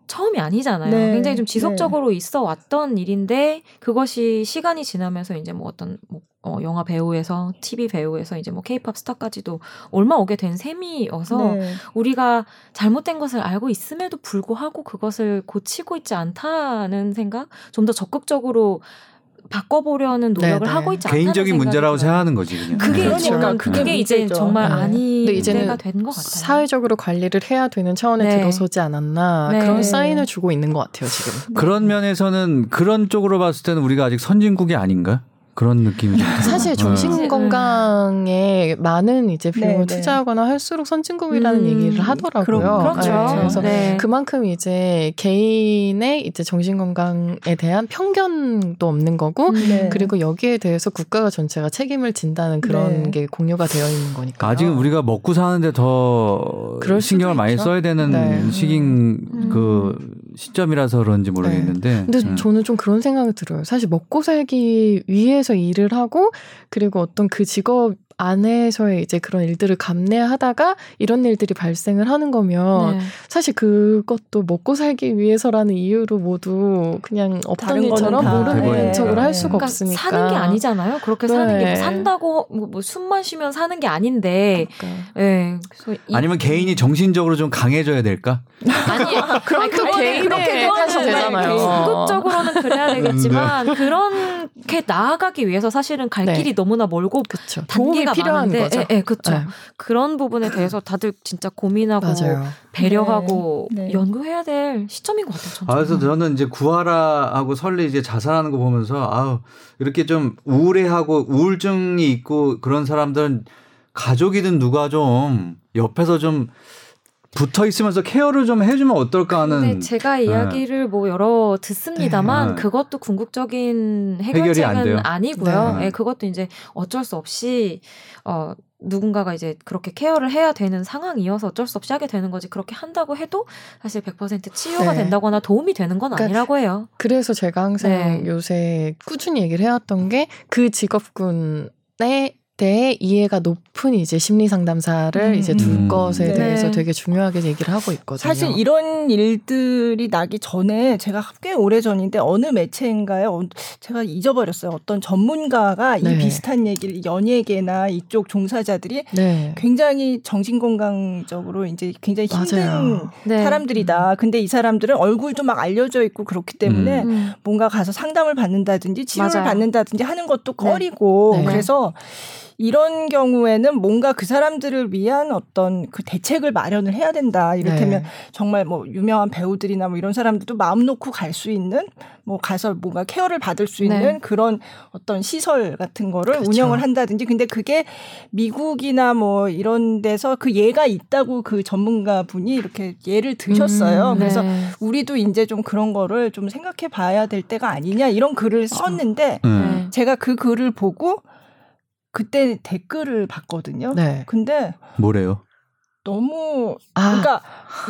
처음이 아니잖아요. 네. 굉장히 좀 지속적으로 있어 왔던 일인데 그것이 시간이 지나면서 이제 뭐 어떤 뭐 어, 영화 배우에서 TV 배우에서 이제 뭐 케이팝 스타까지도 얼마 오게 된 셈이어서 네. 우리가 잘못된 것을 알고 있음에도 불구하고 그것을 고치고 있지 않다는 생각, 좀 더 적극적으로 바꿔보려는 노력을 네네. 하고 있지 않다는 개인적인 문제라고 들어요. 생각하는 거지 그냥. 그게 그러니까 저는 그게 그게 이제. 정말 네. 아닌 때가 된 것 같아요. 사회적으로 관리를 해야 되는 차원에 네. 들어서지 않았나 네. 그런 사인을 주고 있는 것 같아요 지금. 그런 면에서는 그런 쪽으로 봤을 때는 우리가 아직 선진국이 아닌가? 그런 느낌이. 사실 어. 정신 건강에 많은 이제 비용을 네, 네. 투자하거나 할수록 선진국이라는 음, 얘기를 하더라고요. 그럼- 그렇죠. 네, 그래서 네. 그만큼 이제 개인의 이제 정신 건강에 대한 편견도 없는 거고 네. 그리고 여기에 대해서 국가가 전체가 책임을 진다는 그런 네. 게 공유가 되어 있는 거니까. 아직은 우리가 먹고 사는데 더 신경을 많이 있죠. 써야 되는 네. 시기인 음. 그 시점이라서 그런지 모르겠는데. 근데 음. 저는 좀 그런 생각이 들어요. 사실 먹고 살기 위해서 일을 하고 그리고 어떤 그 직업 안에서의 이제 그런 일들을 감내하다가 이런 일들이 발생을 하는 거면 네. 사실 그것도 먹고 살기 위해서라는 이유로 모두 그냥 없던 일처럼 모르는 네. 척을 할 네. 수가 그러니까 없으니까 사는 게 아니잖아요. 그렇게 사는 게 네. 산다고 뭐, 뭐 숨만 쉬면 사는 게 아닌데. 그러니까. 예. 그래서 이- 아니면 개인이 정신적으로 좀 강해져야 될까? 아니 그럼 또 개인의 그렇게도 탓이 하는데 되잖아요. 궁극적으로는 그래야 되겠지만 그렇게 나아가기 위해서 사실은 갈 네. 길이 너무나 멀고 그렇죠. 도움 이 단계가 필요한 많은데, 거죠. 예, 예, 그렇죠. 네. 그런 부분에 대해서 다들 진짜 고민하고 맞아요. 배려하고 네, 네. 연구해야 될 시점인 것 같아요. 아, 그래서 저는 이제 구하라하고 설레 이제 자살하는 거 보면서 아우 이렇게 좀 우울해하고 우울증이 있고 그런 사람들은 가족이든 누가 좀 옆에서 좀 붙어 있으면서 케어를 좀 해주면 어떨까 하는 근데 제가 이야기를 뭐 여러 듣습니다만 네. 그것도 궁극적인. 해결책은 아니고요. 네. 예, 그것도 이제 어쩔 수 없이 어 누군가가 이제 그렇게 케어를 해야 되는 상황이어서 어쩔 수 없이 하게 되는 거지. 그렇게 한다고 해도 사실 100% 치유가 네. 된다거나 도움이 되는 건 그러니까 아니라고 해요. 그래서 제가 항상 네. 요새 꾸준히 얘기를 해왔던 게 그 직업군에 대해 이해가 높은 이제 심리 상담사를 음. 이제 둘 음. 것에 네. 대해서 되게 중요하게 얘기를 하고 있거든요. 사실 이런 일들이 나기 전에 제가 꽤 오래 전인데 어느 매체인가에 어- 제가 잊어버렸어요. 어떤 전문가가 네. 이 비슷한 얘기를 연예계나 이쪽 종사자들이 네. 굉장히 정신 건강적으로 이제 굉장히 힘든. 네. 사람들이다. 근데 이 사람들은 얼굴도 막 알려져 있고 그렇기 때문에 음. 음. 뭔가 가서 상담을 받는다든지 치료를 맞아요. 받는다든지 하는 것도 꺼리고 네. 그래서 이런 경우에는 뭔가 그 사람들을 위한 어떤 그 대책을 마련을 해야 된다. 이를테면 네. 정말 뭐 유명한 배우들이나 뭐 이런 사람들도 마음 놓고 갈 수 있는 뭐 가서 뭔가 케어를 받을 수 있는 네. 그런 어떤 시설 같은 거를 그렇죠. 운영을 한다든지 근데 그게 미국이나 뭐 이런 데서 그 예가 있다고 그 전문가 분이 이렇게 예를 드셨어요. 음, 그래서 네. 우리도 이제 좀 그런 거를 좀 생각해 봐야 될 때가 아니냐 이런 글을 썼는데 음. 네. 제가 그 글을 보고 그때 댓글을 봤거든요. 네. 근데 뭐래요? 너무 아, 그러니까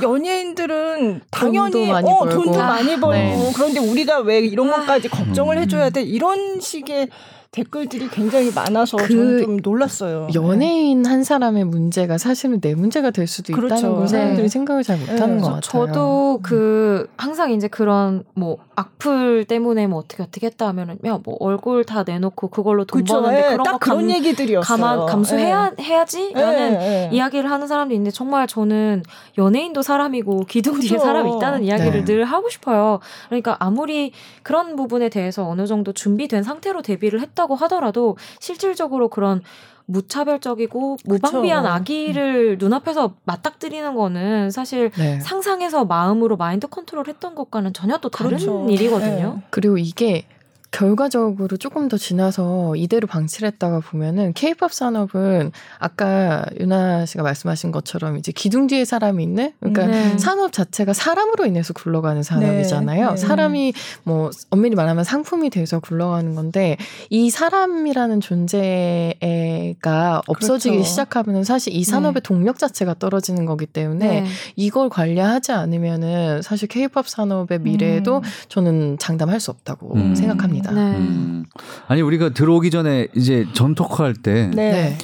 연예인들은 당연히 돈도 많이 어, 벌고. 돈도 많이 벌고 네. 그런데 우리가 왜 이런 것까지 걱정을 음. 해줘야 돼 이런 식의 댓글들이 굉장히 많아서 그 저는 좀 놀랐어요. 연예인 한 사람의 문제가 사실은 내 문제가 될 수도 있다는 그렇죠. 걸 사람들이 네. 생각을 잘 못하는 네. 것 같아요. 저도 그 항상 이제 그런 뭐 악플 때문에 뭐 어떻게 어떻게 했다 하면은 야뭐 얼굴 다 내놓고 그걸로 돈 그렇죠. 버는데 예, 그런 딱거 그런 감, 얘기들이었어요. 가만 감수해야 해야지라는 예, 예. 이야기를 하는 사람도 있는데 정말 저는 연예인도 사람이고 기둥 뒤에 그죠. 사람이 있다는 이야기를 네. 늘 하고 싶어요. 그러니까 아무리 그런 부분에 대해서 어느 정도 준비된 상태로 데뷔를 했다 고 하더라도 실질적으로 그런 무차별적이고 무방비한 그쵸. 아기를 눈앞에서 맞닥뜨리는 거는 사실 네. 상상해서 마음으로 마인드 컨트롤 했던 것과는 전혀 또 다른 그렇죠. 일이거든요. 그리고 이게 결과적으로 조금 더 지나서 이대로 방치를 했다가 보면은 케이팝 산업은 아까 유나 씨가 말씀하신 것처럼 이제 기둥 뒤에 사람이 있는 그러니까 네. 산업 자체가 사람으로 인해서 굴러가는 산업이잖아요. 네. 사람이 뭐 엄밀히 말하면 상품이 돼서 굴러가는 건데 이 사람이라는 존재가 없어지기 그렇죠. 시작하면 사실 이 산업의 동력 자체가 떨어지는 거기 때문에 네. 이걸 관리하지 않으면은 사실 케이팝 산업의 미래에도 음. 저는 장담할 수 없다고 음. 생각합니다. 네. 음. 아니 우리가 들어오기 전에 이제 전 토크 할때 네. 네.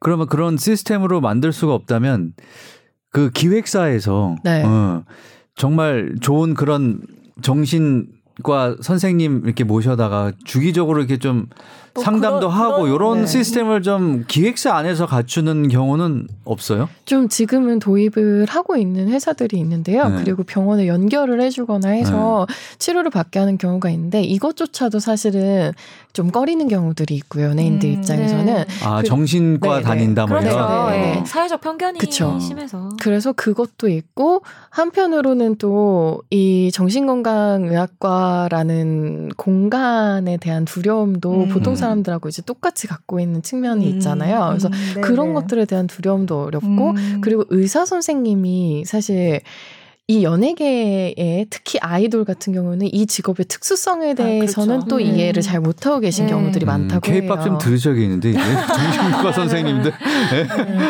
그러면 그런 시스템으로 만들 수가 없다면 그 기획사에서 네. 어, 정말 좋은 그런 정신과 선생님 이렇게 모셔다가 주기적으로 이렇게 좀뭐 상담도 그런- 하고 그런- 이런 네. 시스템을 좀 기획사 안에서 갖추는 경우는 없어요? 좀 지금은 도입을 하고 있는 회사들이 있는데요. 네. 그리고 병원에 연결을 해주거나 해서 치료를 받게 하는 경우가 있는데 이것조차도 사실은 좀 꺼리는 경우들이 있고요. 연예인들 음, 입장에서는. 네. 아 그- 정신과 네, 네. 다닌다 뭐 그렇죠. 이런. 네, 네. 예. 사회적 편견이 그쵸. 심해서. 그래서 그것도 있고 한편으로는 또 이 정신건강의학과라는 공간에 대한 두려움도 음. 보통 사람 들하고 이제 똑같이 갖고 있는 측면이 있잖아요. 그래서 음, 네, 그런 네. 것들에 대한 두려움도 어렵고 음. 그리고 의사 선생님이 사실 이 연예계에 특히 아이돌 같은 경우는 이 직업의 특수성에 대해서는 그렇죠. 또 음. 이해를 잘 못하고 계신 네. 경우들이 많다고 해요. K-팝 음, 좀 들으셔야겠는데 이제 정신과 선생님들.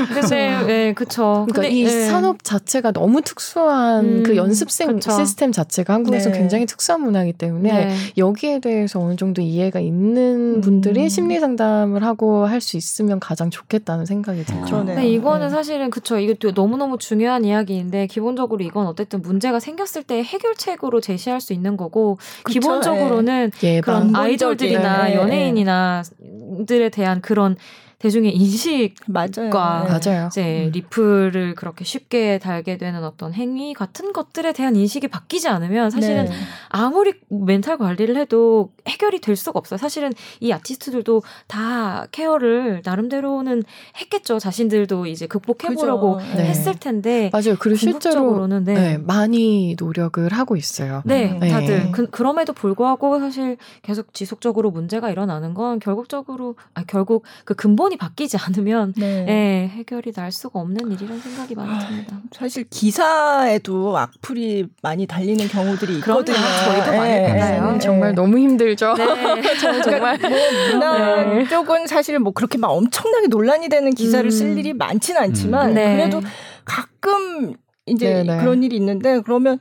그래서 예, 그쵸. 그러니까 근데, 이 예. 산업 자체가 너무 특수한 음, 그 연습생 그쵸. 시스템 자체가 한국에서 네. 굉장히 특수한 문화이기 때문에 네. 여기에 대해서 어느 정도 이해가 있는 음. 분들이 심리 상담을 하고 할 수 있으면 가장 좋겠다는 생각이 들죠. 근데 이거는 네. 사실은 그쵸. 이것도 너무 너무 중요한 이야기인데 기본적으로 이건 어쨌든 문제가 생겼을 때 해결책으로 제시할 수 있는 거고 그쵸, 기본적으로는 예방. 그런 아이돌들이나 네, 네. 연예인이나들에 대한 그런 대중의 인식 맞아요. 이제 음. 리플을 그렇게 쉽게 달게 되는 어떤 행위 같은 것들에 대한 인식이 바뀌지 않으면 사실은 네. 아무리 멘탈 관리를 해도 해결이 될 수가 없어요. 사실은 이 아티스트들도 다 케어를 나름대로는 했겠죠. 자신들도 이제 극복해보려고. 네. 했을 텐데 맞아요. 그리고 실제로 궁극적으로는 네. 네, 많이 노력을 하고 있어요. 네, 네. 다들 그, 그럼에도 불구하고 사실 계속 지속적으로 문제가 일어나는 건 결국적으로 아 결국 그 근본 이 바뀌지 않으면 네. 예, 해결이 날 수가 없는 일이라는 생각이 많이 듭니다. 사실 기사에도 악플이 많이 달리는 경우들이 있거든요. 저희도 많이 예, 받아요. 예, 정말 예. 너무 힘들죠. 네. 정말 뭐 문화 네. 쪽은 사실 뭐 그렇게 막 엄청나게 논란이 되는 기사를 음. 쓸 일이 많진 않지만 음. 네. 그래도 가끔 이제 네, 네. 그런 일이 있는데 그러면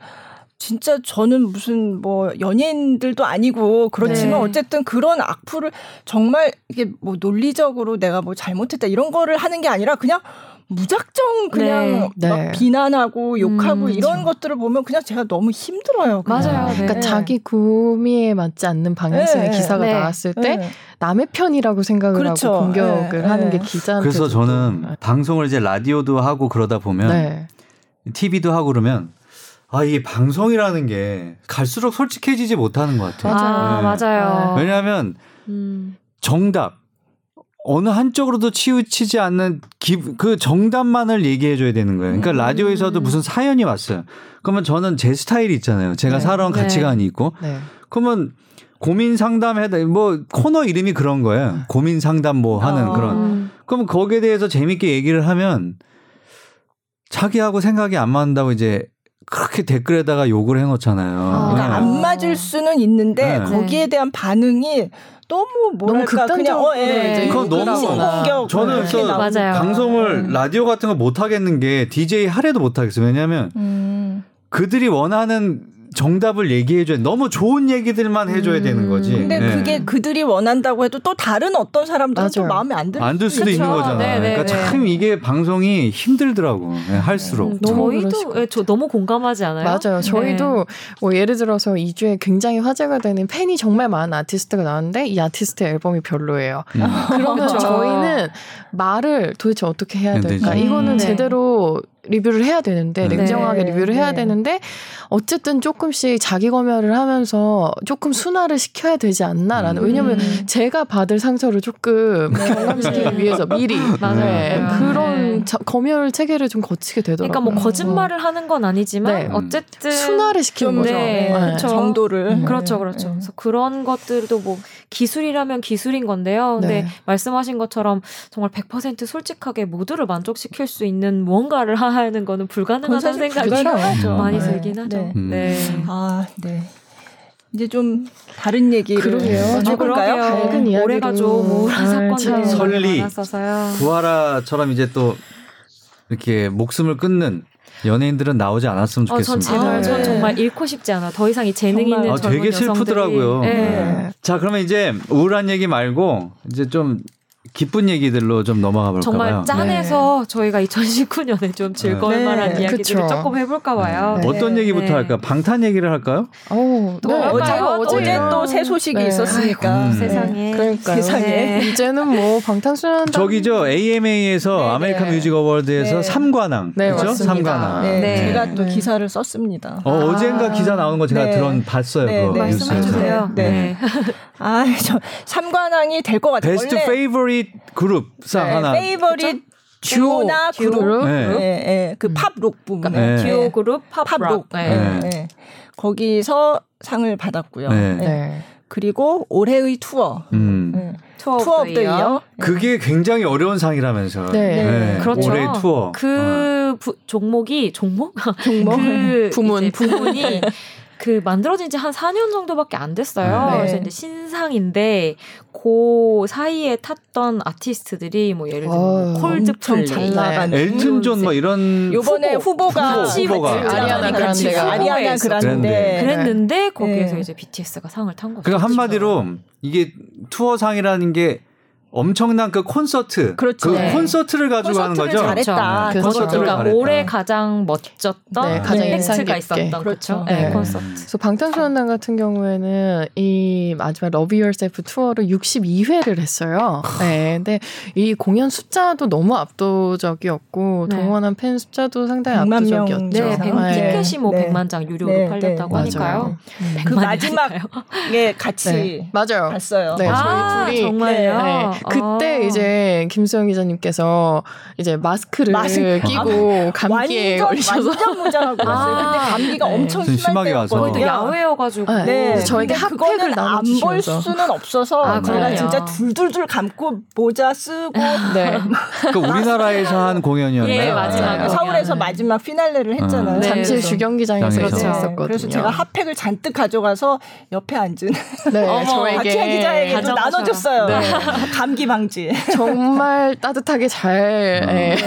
진짜 저는 무슨 뭐 연예인들도 아니고 그렇지만 네. 어쨌든 그런 악플을 정말 이게 뭐 논리적으로 내가 뭐 잘못했다 이런 거를 하는 게 아니라 그냥 무작정 그냥 네. 막 네. 비난하고 욕하고 음, 이런 그렇죠. 것들을 보면 그냥 제가 너무 힘들어요. 그냥. 맞아요. 네. 그러니까 자기 구미에 맞지 않는 방향성의 네. 기사가 네. 나왔을 때 네. 남의 편이라고 생각을 그렇죠. 하고 공격을 네. 하는 게 네. 기자한테 그래서 저는 방송을 이제 라디오도 하고 그러다 보면 네. TV도 하고 그러면 아 이게 방송이라는 게 갈수록 솔직해지지 못하는 것 같아요. 아, 네. 맞아요. 왜냐하면 음. 정답 어느 한쪽으로도 치우치지 않는 기, 그 정답만을 얘기해 줘야 되는 거예요. 그러니까 라디오에서도 무슨 사연이 왔어요. 그러면 저는 제 스타일이 있잖아요. 제가 네. 살아온 네. 가치관이 있고. 네. 그러면 고민 상담해다 뭐 코너 이름이 그런 거예요. 고민 상담 뭐 하는 어. 그런. 음. 그럼 거기에 대해서 재밌게 얘기를 하면 자기하고 생각이 안 맞는다고 이제 그렇게 댓글에다가 욕을 해놓잖아요. 아. 그러니까 네. 안 맞을 수는 있는데 네. 거기에 대한 반응이 너무 뭐랄까 그냥 극단적으로 어, 예. 이제 그건 너무- 인신공격 저는 이렇게 그래서. 맞아요. 방송을 라디오 같은 거 못 하겠는 게 DJ 하래도 못 하겠어요. 왜냐하면 음. 그들이 원하는 정답을 얘기해줘야 너무 좋은 얘기들만 해줘야 되는 거지. 근데 네. 그게 그들이 원한다고 해도 또 다른 어떤 사람들은. 마음에 안 들. 안들 수도 그쵸. 있는 거잖아요. 네, 네, 그러니까 네. 참 이게 방송이 힘들더라고. 네, 할수록. 음, 너무 그러실 저희도 것 예, 저 너무 공감하지 않아요? 맞아요. 저희도 네. 뭐 예를 들어서 2주에 굉장히 화제가 되는 팬이 정말 많은 아티스트가 나왔는데 이 아티스트 앨범이 별로예요. 음. 그러면 그쵸. 저희는 말을 도대체 어떻게 해야 안 될까? 이거는 음, 네. 제대로 리뷰를 해야 되는데 네. 냉정하게 네, 리뷰를 해야 네. 되는데 어쨌든 조금씩 자기 검열을 하면서 조금 순화를 시켜야 되지 않나라는 음. 왜냐면 음. 제가 받을 상처를 조금 경감시키기 위해서 미리 맞아요. 네. 그런 네. 자- 검열 체계를 좀 거치게 되더라고요. 그러니까 뭐 거짓말을 하는 건 아니지만 네. 어쨌든 순화를 시키는 좀 거죠. 네, 네. 그쵸. 정도를 음. 그렇죠, 그렇죠. 네. 그래서 그런 것들도 뭐 기술이라면 기술인 건데요. 근데 네. 말씀하신 것처럼 정말 100% 솔직하게 모두를 만족시킬 수 있는 무언가를 하는 거는 불가능하다는 생각이 불가능하죠. 많이 네. 들긴 하죠. 네. 음. 네. 아, 네. 이제 좀 다른 얘기를 그러게요. 아, 해볼까요? 밝은 네. 이야기로. 올해가 좀 우울한 아. 많이 설리. 많았어서요. 구하라처럼 이제 또 이렇게 목숨을 끊는 연예인들은 나오지 않았으면 어, 전 좋겠습니다. 제발, 네. 전 정말 잃고 싶지 않아. 더 이상 이 재능 정말. 있는 아, 젊은 되게 여성들이. 슬프더라고요. 네. 네. 자, 그러면 이제 우울한 얘기 말고 이제 좀 기쁜 얘기들로 좀 넘어가 볼까요? 정말 짠해서 저희가 2019년에 좀 즐거울 네. 만한 이야기들을 그쵸. 조금 해볼까 봐요. 네. 어떤 네. 얘기부터 네. 할까요? 방탄 얘기를 할까요? 어, 또 네? 어제, 어제 또 새 소식이 네. 있었으니까 아이고, 음. 세상에. 그러니까요. 세상에. 네. 이제는 뭐 방탄소년단 저기죠 AMA에서 네, 아메리칸 네. 뮤직 어워드에서 네. 삼관왕 네, 그렇죠? 맞습니다. 삼관왕. 네, 네. 제가 또 네. 기사를 썼습니다. 어, 어젠가 기사 나오는 거 제가 네. 들은 봤어요. 네, 그 네. 뉴스에서. 말씀해 주세요. 네. 네. 아, 저 삼관왕이 될 것 같아요. 베스트 페이버릿 그룹상 네, 하나. favorite 듀오나 듀오, 그룹, 그룹. 네. 예, 예, 그 팝록 부문, 네. 듀오 그룹 팝록. 네. 예, 네. 예. 거기서 상을 받았고요. 네. 예. 네. 그리고 올해의 투어, 음. 예. 투어 tour of the year, 그게 굉장히 어려운 상이라면서. 네. 그렇죠. 올해 투어. 그 부- 종목이 종목 종목, 그 부문. 부문이 그 만들어진 지 한 4년 정도밖에 안 됐어요. 네. 그래서 이제 신상인데 그 사이에 탔던 아티스트들이 뭐 예를 들면 뭐 어, 콜드플레이, 엄청 잘 나간 엘튼 존 뭐 이런 요번에 후보. 후보가 후보, 후보가. 아리아나 같이 그란데가 아리아나 그란데 그랬는데 거기에서 네. 이제 BTS가 상을 탄 거죠. 그러니까 한마디로 이게 투어상이라는 게 엄청난 그 콘서트, 그렇죠. 그 네. 콘서트를 가지고 하는 콘서트를 거죠. 잘했다. 그렇죠. 콘서트를 그러니까 잘했다. 올해 가장 멋졌던 네, 가장 네, 인상 가 깊게. 있었던 그렇죠. 그렇죠. 네, 네. 콘서트. 그래서 방탄소년단 같은 경우에는 이 마지막 Love Yourself 투어를 62회를 했어요. 네. 근데 이 공연 숫자도 너무 압도적이었고 네. 동원한 팬 숫자도 상당히 100만 명 압도적이었죠. 네, 그렇죠. 백- 네. 티켓이 뭐 네. 100만 장 유료로 네, 팔렸다고 네, 하니까요. 그 100만 마지막에 같이 네. 맞아요. 봤어요. 네, 아, 저희 둘이 정말요? 네. 그때 아. 이제 김수영 기자님께서 이제 마스크를 마스크. 끼고 감기에 완전 걸리셔서 완전 무장하고 왔어요. 아. 근데 감기가 네. 엄청 심하게 때였거든요. 야외여가지고 네. 네, 저에게 핫팩을 그거는 안볼 나눠주시면서. 수는 없어서 아, 제가. 진짜 둘둘둘 감고 모자 쓰고 네. 그 우리나라에서 한 공연이었나요? 예, 마지막 네. 서울에서 마지막 피날레를 했잖아요. 음. 잠실 네, 그래서. 주경기장에서. 같이 네, 했었거든요. 그래서 제가 핫팩을 잔뜩 가져가서 옆에 앉은 네, 저에게 박희아 기자에게도 가져가셔라. 나눠줬어요. 네. 감기 방지. 정말 따뜻하게 잘 어. 예.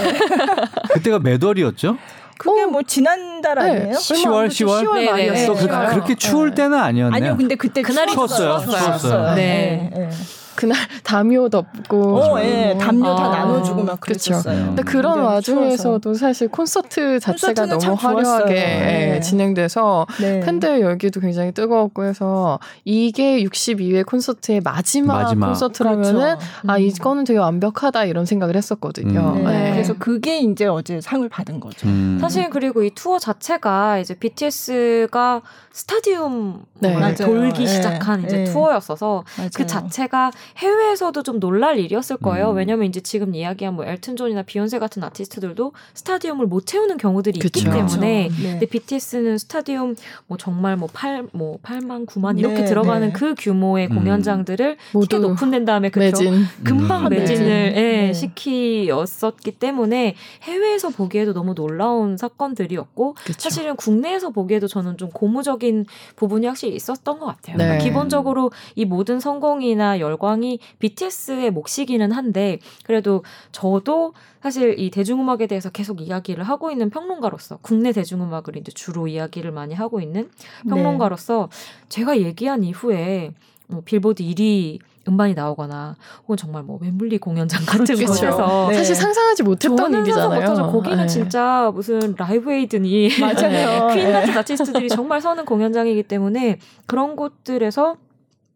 그때가 몇 월이었죠? 그게 뭐 지난달 네, 아니에요? 10월, 10월? 10월 네, 네, 말이었어요. 또 그, 네. 그 렇게 추울 때는 아니었네요. 아니요, 근데 그때 그날이 추웠어요. 추웠어요. 추웠어요. 네. 네. 그날 담요 덮고 어, 예, 담요 다 아. 나눠주고 막 그쵸. 그랬었어요. 근데 그런 근데 와중에서도 사실 콘서트 자체가 너무. 화려하게 네. 예, 진행돼서 네. 팬들 열기도 굉장히 뜨거웠고 해서 이게 62회 콘서트의 마지막, 마지막. 콘서트라면은 그렇죠. 아 음. 이거는 되게 완벽하다 이런 생각을 했었거든요. 음. 네. 예. 그래서 그게 이제 어제 상을 받은 거죠. 음. 사실 그리고 이 투어 자체가 이제 BTS가 스타디움을 네. 맞아요. 돌기 네. 시작한 이제 네. 투어였어서 그 맞아요. 자체가 해외에서도 좀 놀랄 일이었을 거예요. 음. 왜냐면 이제 지금 이야기한 뭐 엘튼 존이나 비욘세 같은 아티스트들도 스타디움을 못 채우는 경우들이 있기 그쵸. 때문에 그렇죠. 네. 근데 BTS는 스타디움 뭐 정말 뭐 8, 뭐 8만, 9만 이렇게 네, 들어가는 네. 그 규모의 음. 공연장들을 모두 티켓 오픈된 다음에 그쵸? 매진. 금방 음. 매진을 네. 예, 네. 시키었었기 때문에 해외에서 보기에도 너무 놀라운 사건들이었고 그쵸. 사실은 국내에서 보기에도 저는 좀 고무적인 부분이 확실히 있었던 것 같아요. 네. 그러니까 기본적으로 이 모든 성공이나 열광 이 BTS의 몫이기는 한데 그래도 저도 사실 이 대중음악에 대해서 계속 이야기를 하고 있는 평론가로서 국내 대중음악을 이제 주로 이야기를 많이 하고 있는 평론가로서 제가 얘기한 이후에 뭐 빌보드 1위 음반이 나오거나 혹은 정말 뭐 웸블리 공연장 같은 그렇죠. 곳에서 네. 사실 상상하지 못했던 저는 일이잖아요. 못하죠. 거기는 네. 진짜 무슨 라이브 에이드니 맞아요. 퀸 네. 같은 아티스트들이 정말 서는 공연장이기 때문에 그런 곳들에서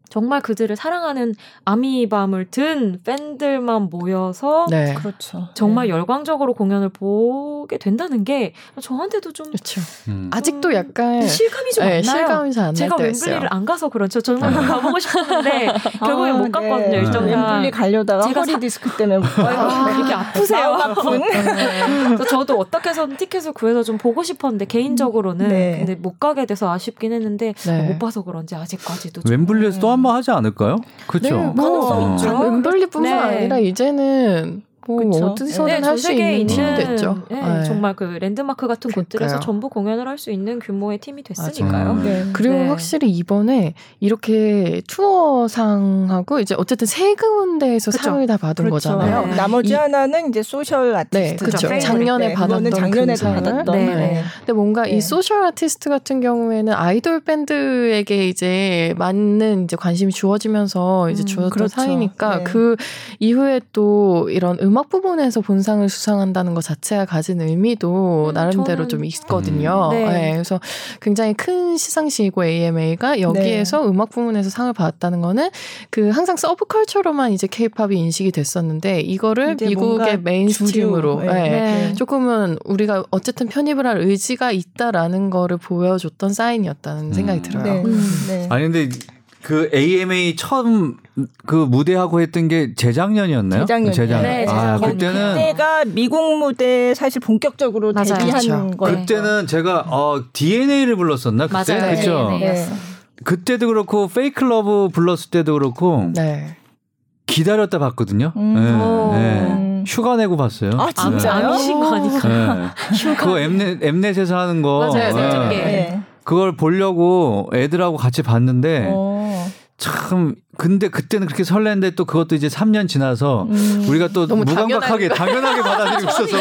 정말 그들을 사랑하는 아미밤을 든 팬들만 모여서 네. 그렇죠. 정말 네. 열광적으로 공연을 보게 된다는 게 저한테도 좀 그렇죠. 음. 아직도 약간 실감이 좀 네. 실감이 잘안날 제가. 웸블리를 안 가서 그런죠. 정말 가보고 싶었는데 결국에 못 갔거든요. 네. 일정상. 웸블리 가려다가 제가 허리 사- 디스크 때문에 못 아, 가요. 이렇게 아프세요. 아픈. 그래서 저도 어떻게 해서든 티켓을 구해서 좀 보고 싶었는데 개인적으로는 네. 근데 못 가게 돼서 아쉽긴 했는데 네. 못 봐서 그런지 아직까지도 좀- 웸블리에서 또 한번 하지 않을까요? 그렇죠. 네, 가능성 어. 있죠. 웸블리뿐만 네. 아니라 이제는 뭐 그쵸. 어디서든 네, 할수전 세계에 있는 팀이 됐죠. 네, 네. 정말 그 랜드마크 같은 곳들에서 그러니까요. 전부 공연을 할 수 있는 규모의 팀이 됐으니까요. 맞아요. 네. 그리고 네. 확실히 이번에 이렇게 투어상하고 이제 어쨌든 세 군데에서 그쵸. 상을 다 받은 그렇죠. 거잖아요. 네. 나머지 이- 하나는 이제 social 네, 아티스트. 그쵸. 작년에 받았던 작년에 그 상을. 받았던. 네, 네. 네. 근데 뭔가 네. 이 social 아티스트 같은 경우에는 아이돌 밴드에게 이제 맞는 이제 관심이 주어지면서 이제 음, 주었던 그렇죠. 상이니까 네. 그 이후에 또 이런 음악 부문에서 본상을 수상한다는 것 자체가 가진 의미도 음, 나름대로 저는- 좀 있거든요. 음, 네. 네, 그래서 굉장히 큰 시상식이고 AMA가 여기에서 네. 음악 부문에서 상을 받았다는 거는 그 항상 서브컬처로만 이제 케이팝이 인식이 됐었는데 이거를 미국의 메인스트림으로 주류, 네. 네. 네. 조금은 우리가 어쨌든 편입을 할 의지가 있다라는 거를 보여줬던 사인이었다는 음. 생각이 들어요. 네. 음. 네. 아니 근데 그 AMA 처음 그 무대하고 했던 게 재작년이었나요? 재작년. 네, 아, 재작년. 그때는 그때가 미국 무대 사실 본격적으로 맞아요. 데뷔한 그렇죠. 거예요. 그때는 제가 어 DNA를 불렀었나 그때 맞아요. 그렇죠. 네, 네. 네. 그때도 그렇고 Fake Love 불렀을 때도 그렇고 네. 기다렸다 봤거든요. 음. 네, 오. 네. 휴가 내고 봤어요. 아, 진짜요? 아미신 거니까. 네. 그거 엠넷 엠넷에서 하는 거. 맞아요, 네. 네. 그걸 보려고 애들하고 같이 봤는데 어. 참 근데 그때는 그렇게 설레는데 또 그것도 이제 3년 지나서 음. 우리가 또 무감각하게 당연하게 받아들이고 있어서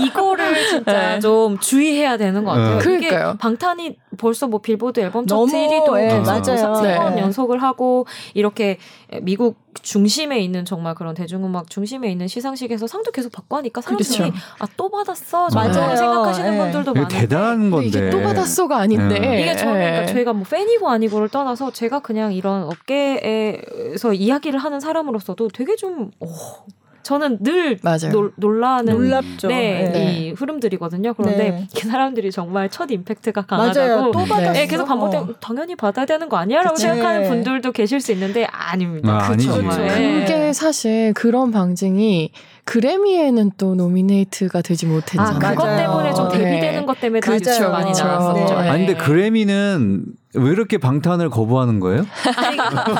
이거를 진짜 네. 좀 주의해야 되는 것 같아요. 네. 그러니까요. 이게 방탄이 벌써 뭐 빌보드 앨범 차트 1위도 예, 맞아요. 세번 네. 연속을 하고 이렇게 미국 중심에 있는 정말 그런 대중음악 중심에 있는 시상식에서 상도 계속 받고 하니까 사람들이 그렇죠. 아또 받았어 정말 맞아요. 생각하시는 예. 분들도 많은데 대단한 건데 이게 또 받았어가 아닌데 네. 이게 저는 그러니까 예. 저희가 뭐 팬이고 아니고를 떠나서 제가 그냥 이런 업계에서 이야기를 하는 사람으로서도 되게 좀 오, 저는 늘 맞아요. 놀, 놀라는 놀랍죠. 네, 네. 이 흐름들이거든요. 그런데 네. 그 사람들이 정말 첫 임팩트가. 강하다고 또 네. 받았어. 네, 계속 반복돼 당연히 받아야 되는 거 아니야라고 그치. 생각하는 네. 분들도 계실 수 있는데 아닙니다. 아. 그렇죠. 네. 그게 사실 그런 방증이 그래미에는 또 nominate가 되지 아, 못했잖아요. 그것 맞아요. 때문에 좀 네. 대비되는 것 때문에 더 그렇죠. 뉴스가 많이 그렇죠. 나왔었죠. 네. 아니 근데 그래미는 왜 이렇게 방탄을 거부하는 거예요?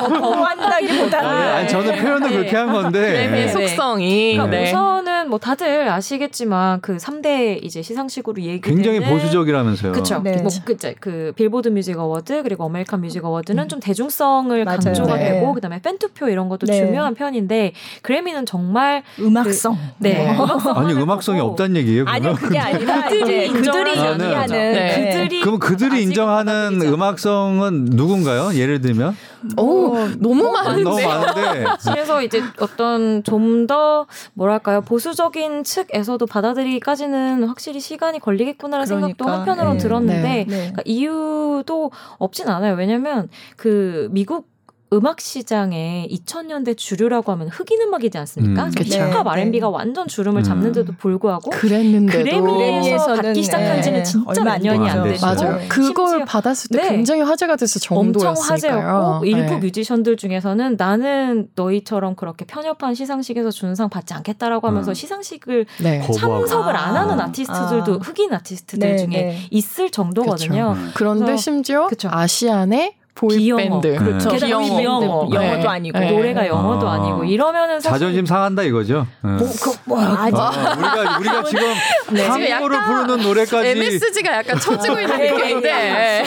거부한다기보다는 아니, 아니, 저는 표현을 네. 그렇게 한 건데 그래미의 네. 속성이 그러니까 네. 우선은 뭐 다들 아시겠지만 그 3대 이제 시상식으로 얘기되는 굉장히 보수적이라면서요. 그렇죠. 네. 뭐 그, 이제 그 빌보드 뮤직 어워드 그리고 어메리칸 뮤직 어워드는 좀 대중성을 맞아요. 강조가 네. 되고 그다음에 팬 투표 이런 것도 네. 중요한 편인데 그래미는 정말 음악성. 네. 아니 음악성이 없다는 얘기예요. 아니요 그러면? 그게 아니라 그들이 그들이 인정하는 얘기하는 거죠. 네. 그들이 그럼 그들이 인정하는. 음악성은 누군가요? 예를 들면 오, 너무 많은데. 너무 많은데 그래서 이제 어떤 좀 더 뭐랄까요 보수적인 측에서도 받아들이기까지는 확실히 시간이 걸리겠구나라는 생각도 그러니까, 한편으로는 네. 들었는데 네. 그러니까 이유도 없진 않아요. 왜냐면 그 미국 음악 시장에 2000년대 주류라고 하면 흑인 음악이지 않습니까? 음. 그쵸. 힙합 네. R&B가 완전 주름을 음. 잡는데도 불구하고 그랬는데도 그래미에서 받기 시작한 지는 네, 진짜 몇 년이 안 됐죠. 맞아요. 네. 그걸 받았을 때 네. 굉장히 화제가 됐을 엄청 정도였으니까요. 화제였고 일부 네. 뮤지션들 중에서는 나는 너희처럼 그렇게 편협한 시상식에서 주는 상 받지 않겠다라고 하면서 음. 시상식을 네. 참석을 안 하는 아. 아티스트들도 아. 흑인 아티스트들 네, 중에 네. 있을 정도거든요. 음. 그런데 그래서- 심지어 그쵸. 아시안의. 보이밴드, 그렇죠. 네. 게다가 비영어, 비영어. 네. 영어도 아니고. 네. 노래가 영어도 아. 아니고 이러면은 사실 자존심 상한다 이거죠. 네. 뭐, 그, 뭐, 아직 아, 우리가 우리가 지금 네. 약간 부르는 노래까지 MSG가 약간 처지고 있는 느낌인데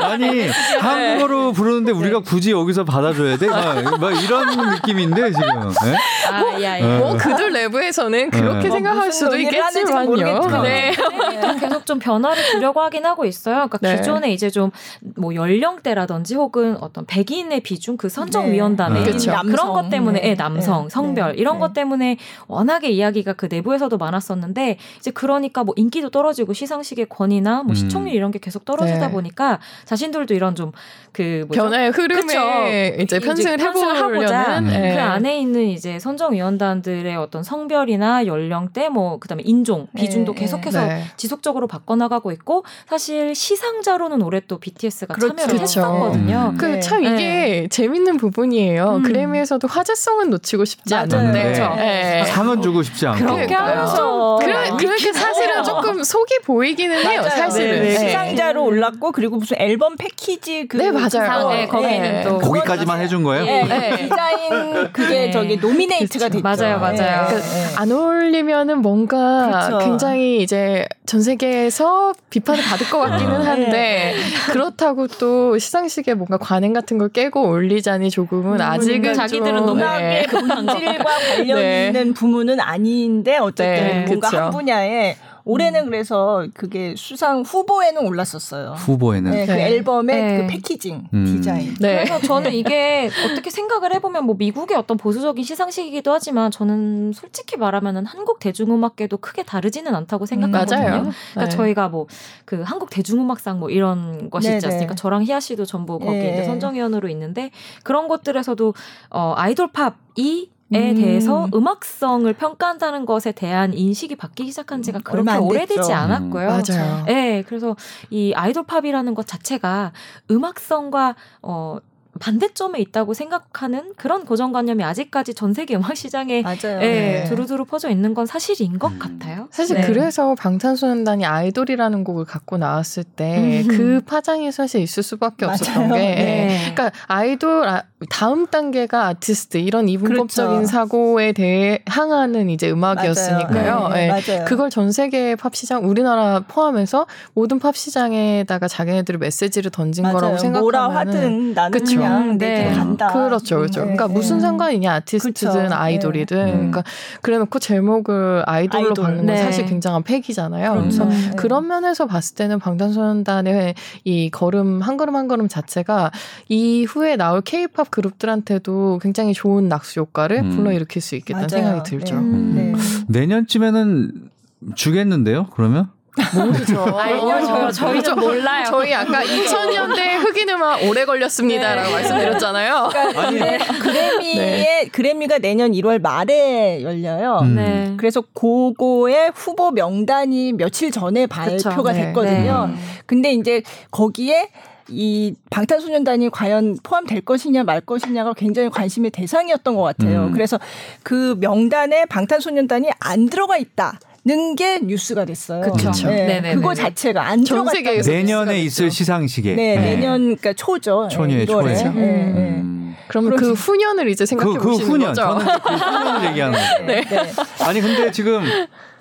아니 한국어로 부르는데 우리가 굳이 여기서 받아줘야 돼? 막, 막 이런 느낌인데 지금. 네? 아, 야, 야. 네. 뭐 그들 내부에서는 그렇게 네. 생각할 수도 있겠지만요. 네. 또 계속 좀 변화를 주려고 하긴 하고 있어요. 그러니까 네. 기존에 이제 좀 뭐 연령대라든지 혹은 어떤 백인의 비중 그 선정 네. 위원단에 네. 그런 남성. 것 때문에 네. 예, 남성, 네. 성별 네. 이런 네. 것 때문에 워낙에 이야기가 그 내부에서도 많았었는데 이제 그러니까 뭐 인기도 떨어지고 시상식의 권위나 뭐 음. 시청률 이런 게 계속 떨어지다 네. 보니까 자신들도 이런 좀 그 변화의 흐름에 그쵸. 이제 편승을 편승을 하고자 해보려는 네. 그 안에 있는 이제 선정위원단들의 어떤 성별이나 연령대 뭐 그다음에 인종 비중도 네, 계속해서 네. 지속적으로 바꿔나가고 있고 사실 시상자로는 올해 또 BTS가 그렇죠. 참여를 그쵸. 했었거든요. 음. 그 네. 참 이게 재밌는 부분이에요. 음. 그래미에서도 화제성은 놓치고 싶지 맞아요. 않는데 그쵸. 네. 상은 주고 싶지 않고. 그렇게. 하면서 그래, 네. 그렇게 사실은 조금 속이 보이기는 해요, 맞아요. 사실은. 네, 네. 네. 시상자로 올랐고 그리고 무슨 앨범 패키지 그 네, 맞아요. 상, 네, 거기는 네. 또 거기까지만 해준 거예요? 네, 네. 디자인 그게 네. 저기 노미네이트가 그쵸. 됐죠. 맞아요, 맞아요. 네, 그 네. 안 어울리면은 뭔가 그렇죠. 굉장히 이제 전 세계에서 비판을 받을 것 같기는 네. 한데 그렇다고 또 시상식에 뭔가 관행 같은 걸 깨고 올리자니 조금은 아직은 그러니까 자기들은 좀, 너무 네. 음악의 본질과 관련 네. 있는 부문은 아닌데 어쨌든 네, 뭔가 그쵸. 한 분야에 올해는 그래서 그게 수상 후보에는 올랐었어요. 후보에는. 네, 그 네. 앨범의 네. 그 패키징 음. 디자인. 네. 그래서 저는 이게 어떻게 생각을 해보면 뭐 미국의 어떤 보수적인 시상식이기도 하지만 저는 솔직히 말하면은 한국 대중음악계도 크게 다르지는 않다고 생각하거든요. 맞아요. 그러니까 네. 저희가 뭐 그 한국 대중음악상 뭐 이런 것이 있지. 않습니까? 저랑 희아 씨도 전부 거기 네. 선정위원으로 있는데 그런 것들에서도 어 아이돌 팝이 에 음. 대해서 음악성을 평가한다는 것에 대한 인식이 바뀌기 시작한 지가 그렇게 얼마 안 오래되지. 않았고요. 맞아요. 네, 그래서 이 아이돌 팝이라는 것 자체가 음악성과 어 반대점에 있다고 생각하는 그런 고정관념이 아직까지 전 세계 음악 시장에 맞아요. 예, 네. 두루두루 퍼져 있는 건 사실인 것 음. 같아요. 사실 네. 그래서 방탄소년단이 아이돌이라는 곡을 갖고 나왔을 때 음. 그 파장이 사실 있을 수밖에 맞아요. 없었던 게 네. 그러니까 아이돌 아, 다음 단계가 아티스트 이런 이분법적인 그렇죠. 사고에 대해 향하는 이제 음악이었으니까요. 맞아요. 네, 예. 맞아요. 그걸 전 세계 팝 시장 우리나라 포함해서 모든 팝 시장에다가 자기네들이 메시지를 던진 맞아요. 거라고 생각하면 뭐라 하든 나는 그쵸. 그냥 내 네. 길 간다. 그렇죠, 그렇죠. 네, 그러니까 네. 무슨 상관이냐 아티스트든 그쵸. 아이돌이든 네. 그러니까 그래놓고 제목을 아이돌로 아이돌. 박는 건 네. 사실 굉장한 폐기잖아요. 그렇죠. 그래서 네. 그런 면에서 봤을 때는 방탄소년단의 이 걸음 한 걸음 한 걸음 자체가 이후에 나올 K-팝 그룹들한테도 굉장히 좋은 낙수 효과를 음. 불러일으킬 수 있겠다는 맞아요. 생각이 들죠. 음. 네. 내년쯤에는 주겠는데요? 그러면? 모르죠. 알려줘요. 저희는 몰라요. 저희 아까 2000년대 흑인 음악 오래 걸렸습니다라고 네. 말씀드렸잖아요. 그러니까 아니. 네, 그래미의 그래미가 내년 1월 말에 열려요. 음. 네. 그래서 그거의 후보 명단이 며칠 전에 발표가 네. 됐거든요. 네. 근데 이제 거기에 이 방탄소년단이 과연 포함될 것이냐 말 것이냐가 굉장히 관심의 대상이었던 것 같아요. 음. 그래서 그 명단에 방탄소년단이 안 들어가 있다. 는게 뉴스가 됐어요. 그쵸. 네. 그거 자체가 안전 들어갔다. 내년에 있을 됐죠. 시상식에. 네, 네. 내년 그러니까 초죠. 초년에, 1월에. 초에. 네, 네. 음. 그러면 그 후년을 이제 생각해 그, 그 보시는 후년. 거죠. 저는 그 후년을 얘기하는 거예요. 네. 네. 아니 근데 지금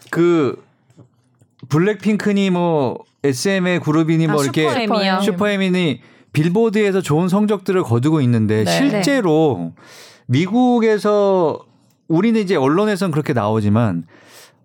그 블랙핑크니 뭐 SM의 그룹이니 뭐 아, 이렇게 슈퍼엠이요. 슈퍼엠이니 빌보드에서 좋은 성적들을 거두고 있는데 네. 실제로 미국에서 우리는 이제 언론에서는 그렇게 나오지만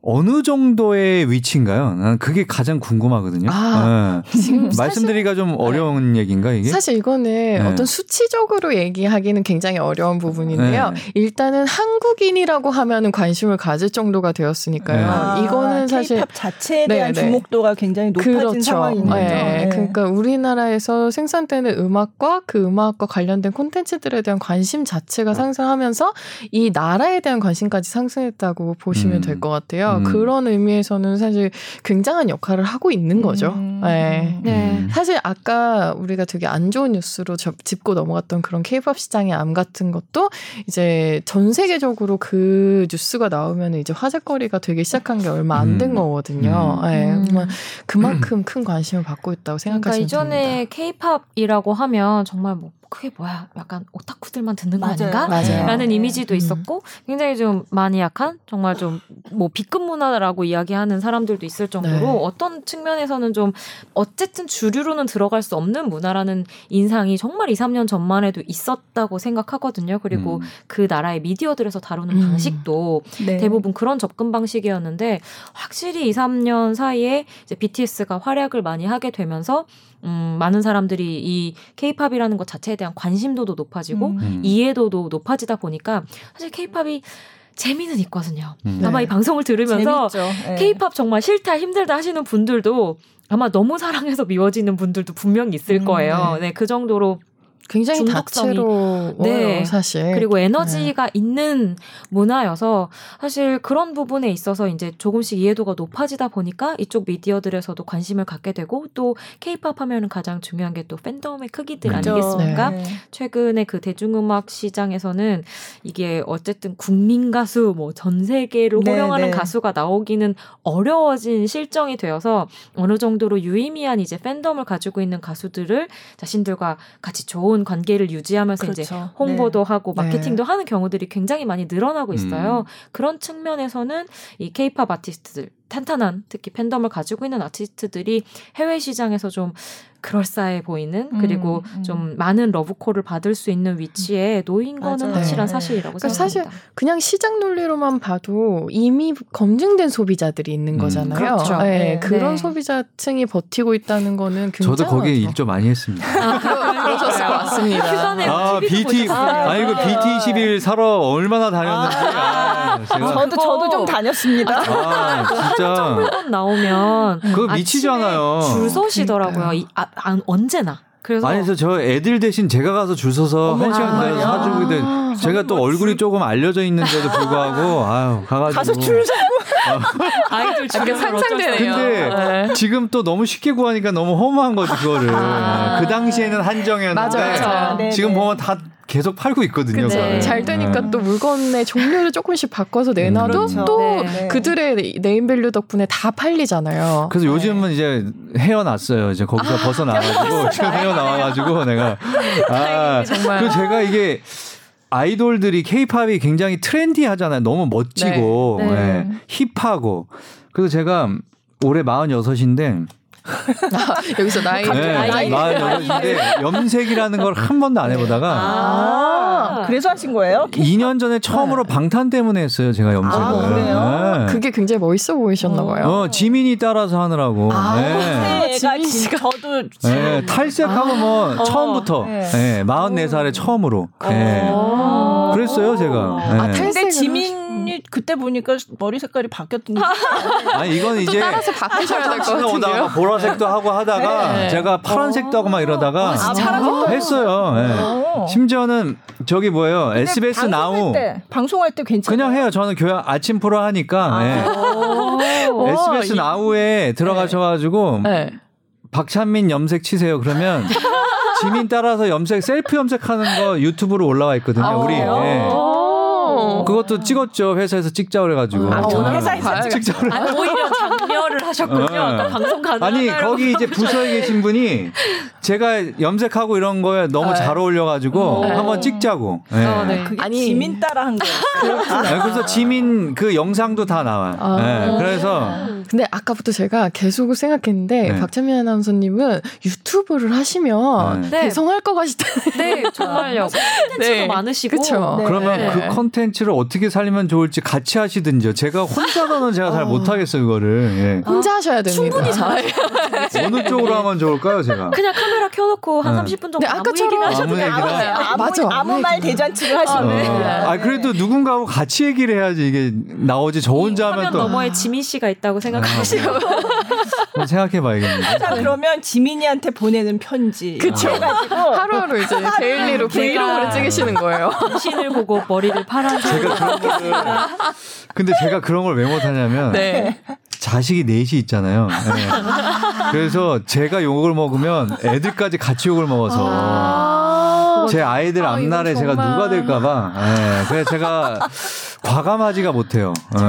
어느 정도의 위치인가요? 난 그게 가장 궁금하거든요. 아, 예. 지금 사실- 말씀드리기가 좀 어려운 얘기인가 이게? 사실 이거는 네. 어떤 수치적으로 얘기하기는 굉장히 어려운 부분인데요. 네. 일단은 한국인이라고 하면은 관심을 가질 정도가 되었으니까요. 네. 아, 이거는 사실 K-팝 자체에 대한 네, 네. 주목도가 굉장히 높아진 그렇죠. 상황인 거죠. 네. 네. 그러니까 우리나라에서 생산되는 음악과 그 음악과 관련된 콘텐츠들에 대한 관심 자체가 상승하면서 이 나라에 대한 관심까지 상승했다고 보시면 음. 될것 같아요. 음. 그런 의미에서는 사실 굉장한 역할을 하고 있는 거죠. 음. 네. 네. 음. 사실 아까 우리가 되게 안 좋은 뉴스로 접- 짚고 넘어갔던 그런 케이팝 시장의 암 같은 것도 이제 전 세계적으로 그 뉴스가 나오면 이제 화제거리가 되기 시작한 게 얼마 안된 음. 거거든요. 음. 네, 그만큼 큰 관심을 받고 있다고 그러니까 생각하시면 이전에 됩니다. 케이팝이라고 하면 정말 뭐 그게 뭐야 약간 오타쿠들만 듣는 거 맞아요. 아닌가? 맞아요. 라는 네. 이미지도 음. 있었고 굉장히 좀 많이 약한 정말 좀 뭐 B급 문화라고 이야기하는 사람들도 있을 정도로 네. 어떤 측면에서는 좀 어쨌든 주류로는 들어갈 수 없는 문화라는 인상이 정말 2, 3년 전만 해도 있었다고 생각하거든요. 그리고 음. 그 나라의 미디어들에서 다루는 음. 방식도 네. 대부분 그런 접근 방식이었는데 확실히 2, 3년 사이에 이제 BTS가 활약을 많이 하게 되면서 음, 많은 사람들이 이 케이팝이라는 것 자체에 대한 관심도도 높아지고 음. 음. 이해도도 높아지다 보니까 사실 케이팝이 재미는 있거든요. 음. 아마 네. 이 방송을 들으면서. 네. 케이팝 정말 싫다 힘들다 하시는 분들도 아마 너무 사랑해서 미워지는 분들도 분명히 있을 음, 거예요. 네, 그 정도로 굉장히 중독성이- 다채로워요, 네. 사실. 그리고 에너지가 있는 문화여서 사실 그런 부분에 있어서 이제 조금씩 이해도가 높아지다 보니까 이쪽 미디어들에서도 관심을 갖게 되고 또 케이팝 하면은 가장 중요한 게 또 팬덤의 크기들 그렇죠. 아니겠습니까? 네. 최근에 그 대중음악 시장에서는 이게 어쨌든 국민 가수 뭐 전 세계로 네, 호령하는 네. 가수가 나오기는 어려워진 실정이 되어서 어느 정도로 유의미한 이제 팬덤을 가지고 있는 가수들을 자신들과 같이 좋은 관계를 유지하면서 이제 그렇죠. 홍보도 하고 네. 마케팅도 하는 경우들이 굉장히 많이 늘어나고 있어요. 음. 그런 측면에서는 이 케이팝 아티스트들 탄탄한 특히 팬덤을 가지고 있는 아티스트들이 해외 시장에서 좀 그럴싸해 보이는 그리고 음, 음. 좀 많은 러브콜을 받을 수 있는 위치에 놓인 거는 맞아요. 확실한 네. 사실이라고 그러니까 생각합니다. 그냥 시장 논리로만 봐도 이미 검증된 소비자들이 있는 음, 거잖아요. 그렇죠. 네, 네. 그런 네. 소비자층이 버티고 있다는 거는 굉장히 저도 거기에 일좀 많이 했습니다. 그 러셨을 것 같습니다. 휴가네. 아, TV도 BT? 아, 이거 BT21 사러 얼마나 다녔는지. 아, 제가. 저도 저도 좀 다녔습니다. 아, 진짜. 물건 나오면 그거 미치잖아요. 줄 서시더라고요. 이, 아, 아, 언제나. 그래서 아니, 저 애들 대신 제가 가서 줄 서서 어머, 한 시간 기다려서 정말요? 사주고 돼. 아, 제가 또 얼굴이 조금 알려져 있는데도 불구하고, 아유, 가가지고. 가서 줄 서고 아이돌 약간 주변을 어쩔 수 상상되네요. 근데 네. 지금 또 너무 쉽게 구하니까 너무 허무한 거지, 그거를. 아. 그 당시에는 한정이었는데. 맞아요, 맞아요. 네, 지금 네. 보면 다 계속 팔고 있거든요. 그거를. 잘 되니까 네. 또 물건의 종류를 조금씩 바꿔서 내놔도 그렇죠. 또 네. 네. 그들의 name value 덕분에 다 팔리잖아요. 그래서 요즘은 이제 헤어났어요. 이제 거기서 벗어나가지고 지금 헤어나와가지고 내가 아, 정말. 그 제가 이게 아이돌들이 케이팝이 굉장히 trendy하잖아요. 너무 멋지고 네. 예, hip하고 그래서 제가 올해 46인데 여기서 나이 네, 나이. 46인데 염색이라는 걸 한 번도 안 해보다가 아, 그래서 하신 거예요? 2년 전에 처음으로 방탄 때문에 했어요. 제가 염색을. 아, 그래요? 네. 그게 굉장히 멋있어 보이셨나 봐요. 어, 지민이 따라서 하느라고. 아. 네. 네, 지민 진, 씨가- 저도 네, 탈색하고 뭐 처음부터 네. 네, 44살에 처음으로 네. 어. 그랬어요 제가 아, 네. 탈- 근데 탈색을 지민 이 그때 보니까 머리 색깔이 바뀌었던데 아니 이건 또 이제 따라서 바꾸셔야 될것 오다가 같은데요. 보라색도 하고 하다가 네. 제가 파란색도 하고 막 이러다가 아, 했어요 네. 어. 심지어는 저기 뭐예요 SBS 나우 때, 방송할 때 괜찮아요. 그냥 해요 저는 교양 아침 프로 하니까 네. 오. SBS 이- 나우에 들어가셔가지고 네. 박찬민 염색 치세요 그러면 지민 따라서 염색 셀프 염색하는 거 유튜브로 올라와 있거든요 아, 우리 그 오. 그것도 찍었죠 회사에서 찍자 그래가지고 아, 저는 회사에서 봐야겠다. 찍자 그래. 아, 오히려 장려를 하셨군요. 어. 방송 가능 아니 거기 이제 부서에 계신 분이 제가 염색하고 이런 거에 너무 네. 잘 어울려가지고 네. 한번 찍자고. 네. 어, 네. 그게 아니. 지민 따라 한 거예요. 네, 그래서 지민 그 영상도 다 나와요. 아. 네, 그래서 근데 아까부터 제가 계속 생각했는데 네. 박찬미 아나운서님은 유튜브를 하시면 네. 네. 대성할 것 같다. 네, 정말요. 콘텐츠도 네. 많으시고. 그쵸. 네. 그러면 네. 그 컨텐츠 를 어떻게 살리면 좋을지 같이 하시든지요. 제가 혼자서는 제가 잘 어. 못하겠어요, 그거를. 혼자 하셔야 됩니다. 충분히. 예. 어느 쪽으로 하면 좋을까요, 제가? 그냥 카메라 켜놓고 한 네. 30분 정도 네, 아무 아까처럼 얘기나 하셔도 아무 돼요. 네, 아무, 맞아. 아무 말 대잔치를 하시는 네. 어. 아 그래도 누군가하고 같이 얘기를 해야지 이게 나오지 저 혼자 하면 또 너머에 지민 씨가 있다고 생각하시고 한번 생각해봐야겠네요. 자 그러면 지민이한테 보내는 편지. 그쵸. 해가지고 하루하루 이제 daily로 브이로그를 찍으시는 거예요. 신을 보고 머리를 파란색으로 제가 그런 거를 근데 제가 그런 걸 왜 못하냐면 네. 자식이 넷이 있잖아요. 네. 그래서 제가 욕을 먹으면 애들까지 같이 욕을 먹어서 아, 제 아이들 아, 앞날에 제가. 누가 될까봐. 네. 그래서 제가 과감하지가 못해요. 네.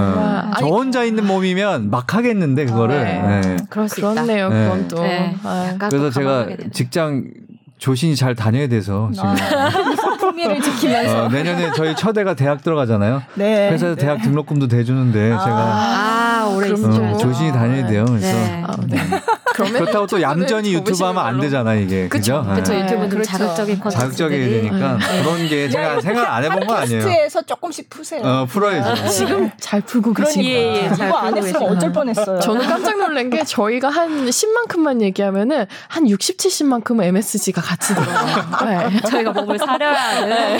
저 혼자 있는 몸이면 막 하겠는데 그거를. 네. 네. 그럴 수 있다. 그렇네요. 네. 그건 또. 네. 아, 그래서 또 제가. 직장 조신이 잘 다녀야 돼서 지금 품위를 지키면서. 어, 내년에 저희 처대가 대학 들어가잖아요. 네. 회사에서 네. 대학 등록금도 대주는데 제가 아, 오래 그럼 있어야죠. 어, 조신이 다녀야 돼요. 그래서 네. 아, 네. 그러면 그렇다고 또 얌전히 유튜브 하면 안. 되잖아 이게. 그죠? 그쵸 네. 유튜브는 좀 그렇죠. 자극적인 컨텐츠 자극적이어야 되니까 그런 게 제가 생각 안 해본 거 아니에요. 팟캐스트에서 조금씩 푸세요. 어 풀어야죠. 지금 잘 풀고 계신 거예요. 예, 예, 잘 이거 안 했으면. 어쩔 뻔했어요. 저는 깜짝 놀란 게 저희가 한 10만큼만 얘기하면은 한 60, 70만큼은 MSG가 같이 들어가요. 네. 저희가 몸을 사려야 하는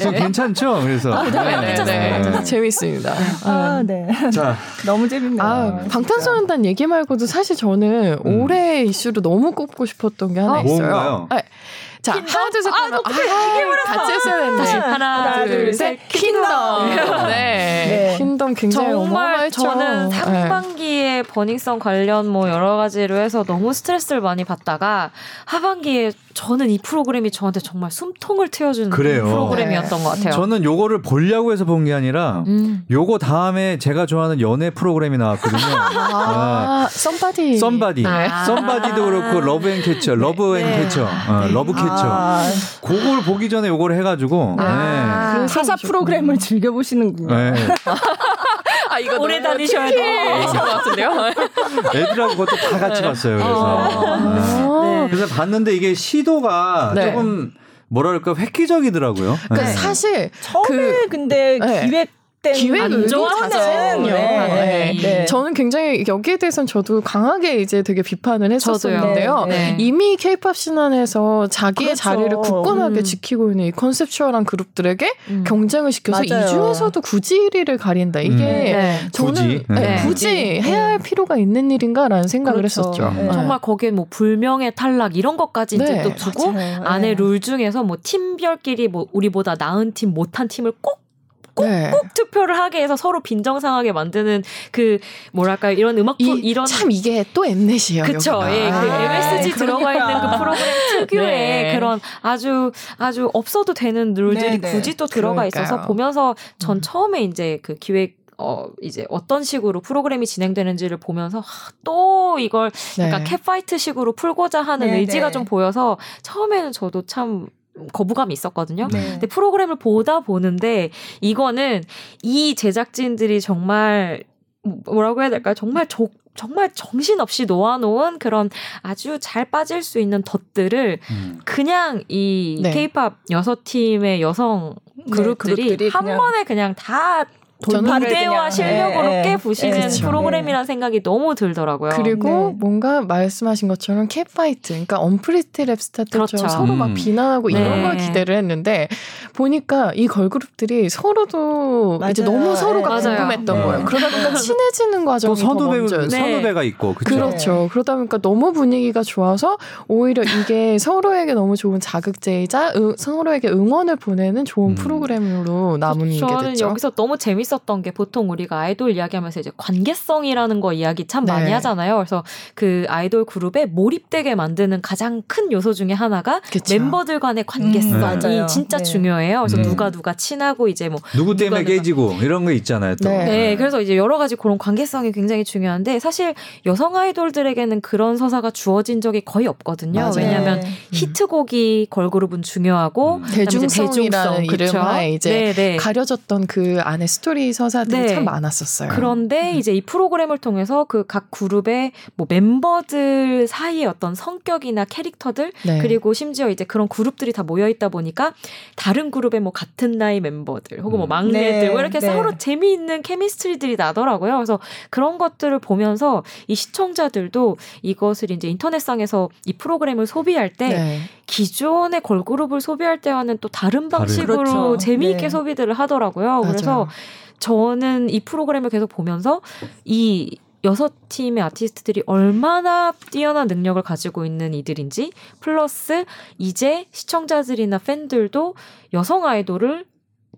좀 괜찮죠? 그래서 네, 네, 네. 네. 재밌습니다. 아, 네. 자 너무 재밌네요. 아, 방탄소년단 얘기 말고도 사실 저는 음. 올해 이슈로 너무 꼽고 싶었던 게 하나 어, 있어요. 아, 자, 하나, 둘, 셋. 하면 아, 같이 했어야 되는데. 다시 하나, 둘, 셋. 킹덤. 네. 네. 킹덤 굉장히 정말. 저는 네. 상반기에 버닝썬 관련 뭐 여러 가지로 해서 너무 스트레스를 많이 받다가 하반기에 저는 이 프로그램이 저한테 정말 숨통을 트여주는 그래요. 프로그램이었던 것 같아요. 저는 요거를 보려고 해서 본 게 아니라 음. 요거 다음에 제가 좋아하는 연애 프로그램이 나왔거든요. 아, 썸바디. 썸바디. 네. 썸바디도 그렇고 러브 앤 캐쳐, 러브 앤 네. 캐쳐, 어, 러브 캐 쳐. 아, 그걸 보기 전에 요걸 해가지고. 아. 네. 시사 프로그램을 즐겨 보시는군요. 네. 아, 이거 오래 다니셔야 돼요. TK이신 것 같은데요? 애들하고 그것도 다 같이 봤어요. 그래서. 네. 네. 그래서 봤는데 이게 시도가 네. 조금 뭐랄까 획기적이더라고요. 그러니까 네. 사실 처음에 그 근데 네. 기획된 기획 안 의도 좋아하는. 네, 네. 저는 굉장히 여기에 대해서는 저도 강하게 이제 되게 비판을 했었었는데요. 네, 네. 이미 케이팝 신안에서 자기의 그렇죠. 자리를 굳건하게 음. 지키고 있는 이 컨셉추얼한 그룹들에게 음. 경쟁을 시켜서 맞아요. 이 중에서도 굳이 1위를 가린다. 이게 음. 네. 저는 굳이? 네, 네. 굳이 네. 해야 할 필요가 있는 일인가라는 생각을 그렇죠. 했었죠. 네. 정말 거기에 뭐 불명예 탈락 이런 것까지 네. 이제 또 두고 맞아요. 안에 네. 룰 중에서 뭐 팀별끼리 뭐 우리보다 나은 팀 못한 팀을 꼭 네. 투표를 하게 해서 서로 빈정상하게 만드는 그 뭐랄까 이런 음악 이, 이런 참 이게 또 엠넷이에요. 그쵸. 여기가. 예, 그 아, MSG 들어가 있는 그 프로그램 특유의 네. 그런 아주 아주 없어도 되는 룰들이 네, 네. 굳이 또 들어가 그러니까요. 있어서 보면서 전 음. 처음에 이제 그 기획 어 이제 어떤 식으로 프로그램이 진행되는지를 보면서 하, 또 이걸 네. 약간 캣파이트 식으로 풀고자 하는 네, 의지가 네. 좀 보여서 처음에는 저도 참 거부감이 있었거든요. 네. 근데 프로그램을 보다 보는데 이거는 이 제작진들이 정말 뭐라고 해야 될까요? 정말 조, 정말 정신없이 놓아놓은 그런 아주 잘 빠질 수 있는 덫들을 음. 그냥 이 네. 케이팝 여섯 팀의 여성 네, 그룹들이, 그룹들이 한 그냥 번에 그냥 다 돌파를 무대와 실력으로 예, 예. 깨부시는 그쵸. 프로그램이라는 생각이 너무 들더라고요. 그리고 네. 뭔가 말씀하신 것처럼 catfight, 그러니까 언프리티 랩스타 때처럼 그렇죠. 서로 막 음. 비난하고 네. 이런 걸 기대를 했는데 보니까 이 걸그룹들이 서로도 이제 맞아요. 너무 서로가 네. 맞아요. 궁금했던 네. 거예요. 그러다 보니까 친해지는 과정이 또더 선후배. 네. 선후배가 있고 그쵸? 그렇죠. 그러다 보니까 너무 분위기가 좋아서 오히려 이게 서로에게 너무 좋은 자극제이자 응- 서로에게 응원을 보내는 좋은 음. 프로그램으로 남은 게 저는 됐죠. 여기서 너무 재밌 었던 게 보통 우리가 아이돌 이야기하면서 이제 관계성이라는 거 이야기 참 많이 네. 하잖아요. 그래서 그 아이돌 그룹에 몰입되게 만드는 가장 큰 요소 중에 하나가 그쵸. 멤버들 간의 관계성이 음. 진짜 네. 중요해요. 그래서 음. 누가 누가 친하고 이제 뭐 누구 때문에. 깨지고 이런 거 있잖아요. 또. 네. 네, 그래서 이제 여러 가지 그런 관계성이 굉장히 중요한데 사실 여성 아이돌들에게는 그런 서사가 주어진 적이 거의 없거든요. 맞아요. 왜냐하면 네. 히트곡이 걸그룹은 중요하고 음. 이제 대중성이라는 대중성? 이름하에 이제 네, 네. 가려졌던 그 안에 스토리 스토리 서사들이 네. 참 많았었어요. 그런데 이제 이 프로그램을 통해서 그 각 그룹의 뭐 멤버들 사이의 어떤 성격이나 캐릭터들 네. 그리고 심지어 이제 그런 그룹들이 다 모여 있다 보니까 다른 그룹의 뭐 같은 나이 멤버들 혹은 뭐 음. 막내들 네, 뭐 이렇게 네. 서로 재미있는 chemistry들이 나더라고요. 그래서 그런 것들을 보면서 이 시청자들도 이것을 이제 인터넷상에서 이 프로그램을 소비할 때 네. 기존의 걸그룹을 소비할 때와는 또 다른. 방식으로 그렇죠. 재미있게 네. 소비들을 하더라고요. 그래서 맞아요. 저는 이 프로그램을 계속 보면서 이 여섯 팀의 아티스트들이 얼마나 뛰어난 능력을 가지고 있는 이들인지 플러스 이제 시청자들이나 팬들도 여성 아이돌을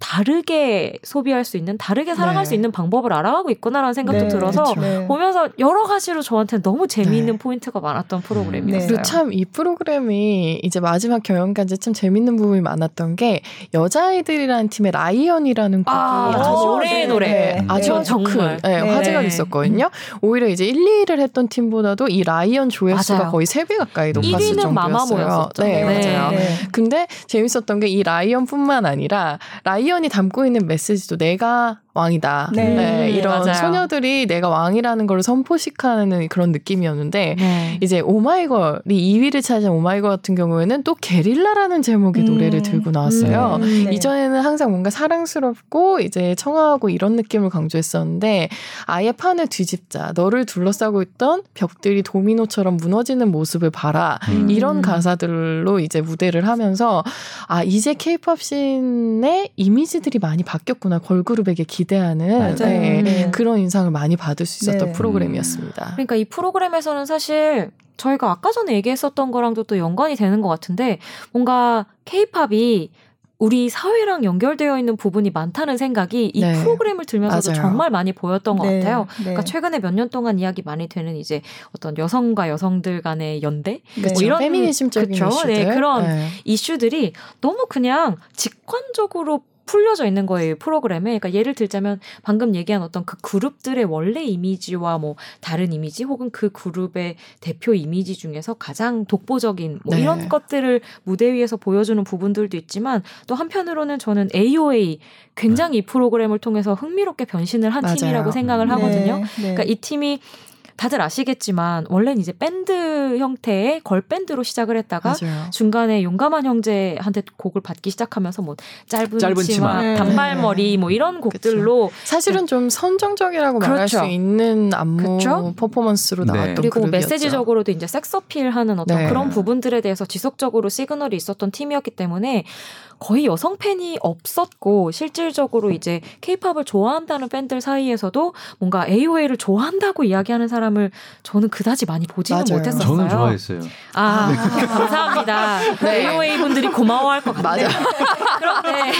다르게 소비할 수 있는 다르게 사랑할 네. 수 있는 방법을 알아가고 있구나라는 생각도 네, 들어서. 네. 보면서 여러 가지로 저한테는 너무 재미있는 네. 포인트가 많았던 네. 프로그램이었어요. 그리고 참 이 프로그램이 이제 마지막 경연까지 참 재밌는 부분이 많았던 게 여자아이들이라는 팀의 Lion이라는 곡이 아, 네, 노래. 네, 아주 네. 아주. 큰 네, 네. 화제가 됐었거든요. 오히려 이제 1, 2위를 했던 팀보다도 이 Lion 조회수가 맞아요. 거의 3배 가까이 높았을 1위는 정도였어요. 네, 네. 맞아요. 네. 근데 재밌었던 게 이 Lion뿐만 아니라 Lion이 담고 있는 메시지도 내가 왕이다. 네. 네, 이런 맞아요. 소녀들이 내가 왕이라는 걸 선포식하는 그런 느낌이었는데 네. 이제 오마이걸이 2위를 차지한 오마이걸 같은 경우에는 또 게릴라라는 제목의 음. 노래를 들고 나왔어요. 음, 네. 이전에는 항상 뭔가 사랑스럽고 이제 청아하고 이런 느낌을 강조했었는데 아예 판을 뒤집자 너를 둘러싸고 있던 벽들이 도미노처럼 무너지는 모습을 봐라 음. 이런 가사들로 이제 무대를 하면서 아 이제 케이팝 씬의 이미지들이 많이 바뀌었구나 걸그룹에게 기 대하는 맞아요. 네, 네. 그런 인상을 많이 받을 수 있었던 네. 프로그램이었습니다. 그러니까 이 프로그램에서는 사실 저희가 아까 전에 얘기했었던 거랑도 또 연관이 되는 것 같은데 뭔가 케이팝이 우리 사회랑 연결되어 있는 부분이 많다는 생각이 이 네. 프로그램을 들면서도 맞아요. 정말 많이 보였던 것 네. 같아요. 네. 그러니까 최근에 몇 년 동안 이야기 많이 되는 이제 어떤 여성과 여성들 간의 연대 네. 그쵸? 이런- 페미니즘적인 그쵸? 이슈들 네, 그런 네. 이슈들이 너무 그냥 직관적으로 풀려져 있는 거예요, 이 프로그램에. 그러니까 예를 들자면 방금 얘기한 어떤 그 그룹들의 원래 이미지와 뭐 다른 이미지 혹은 그 그룹의 대표 이미지 중에서 가장 독보적인 뭐 네. 이런 것들을 무대 위에서 보여주는 부분들도 있지만 또 한편으로는 저는 AOA 굉장히 이 프로그램을 통해서 흥미롭게 변신을 한 맞아요. 팀이라고 생각을 하거든요. 네. 네. 그러니까 이 팀이 다들 아시겠지만 원래는 이제 밴드 형태의 걸 밴드로 시작을 했다가 맞아요. 중간에 용감한 형제한테 곡을 받기 시작하면서 뭐 짧은, 짧은 치마. 치마, 네. 단발머리 뭐 이런 곡들로 사실은 좀 선정적이라고 말할 그렇죠. 수 있는 안무 그렇죠. 퍼포먼스로 네. 나왔던 그리고 그룹이었죠. 메시지적으로도 이제 섹스 어필하는 어떤 네. 그런 부분들에 대해서 지속적으로 시그널이 있었던 팀이었기 때문에 거의 여성 팬이 없었고 실질적으로 이제 케이팝을 좋아한다는 팬들 사이에서도 뭔가 AOA를 좋아한다고 이야기하는 사람 을 저는 그다지 많이 보지는 맞아요. 못했었어요. 저는 좋아했어요. 아, 감사합니다. 네. AOA 분들이 고마워할 것 같아요. 그런데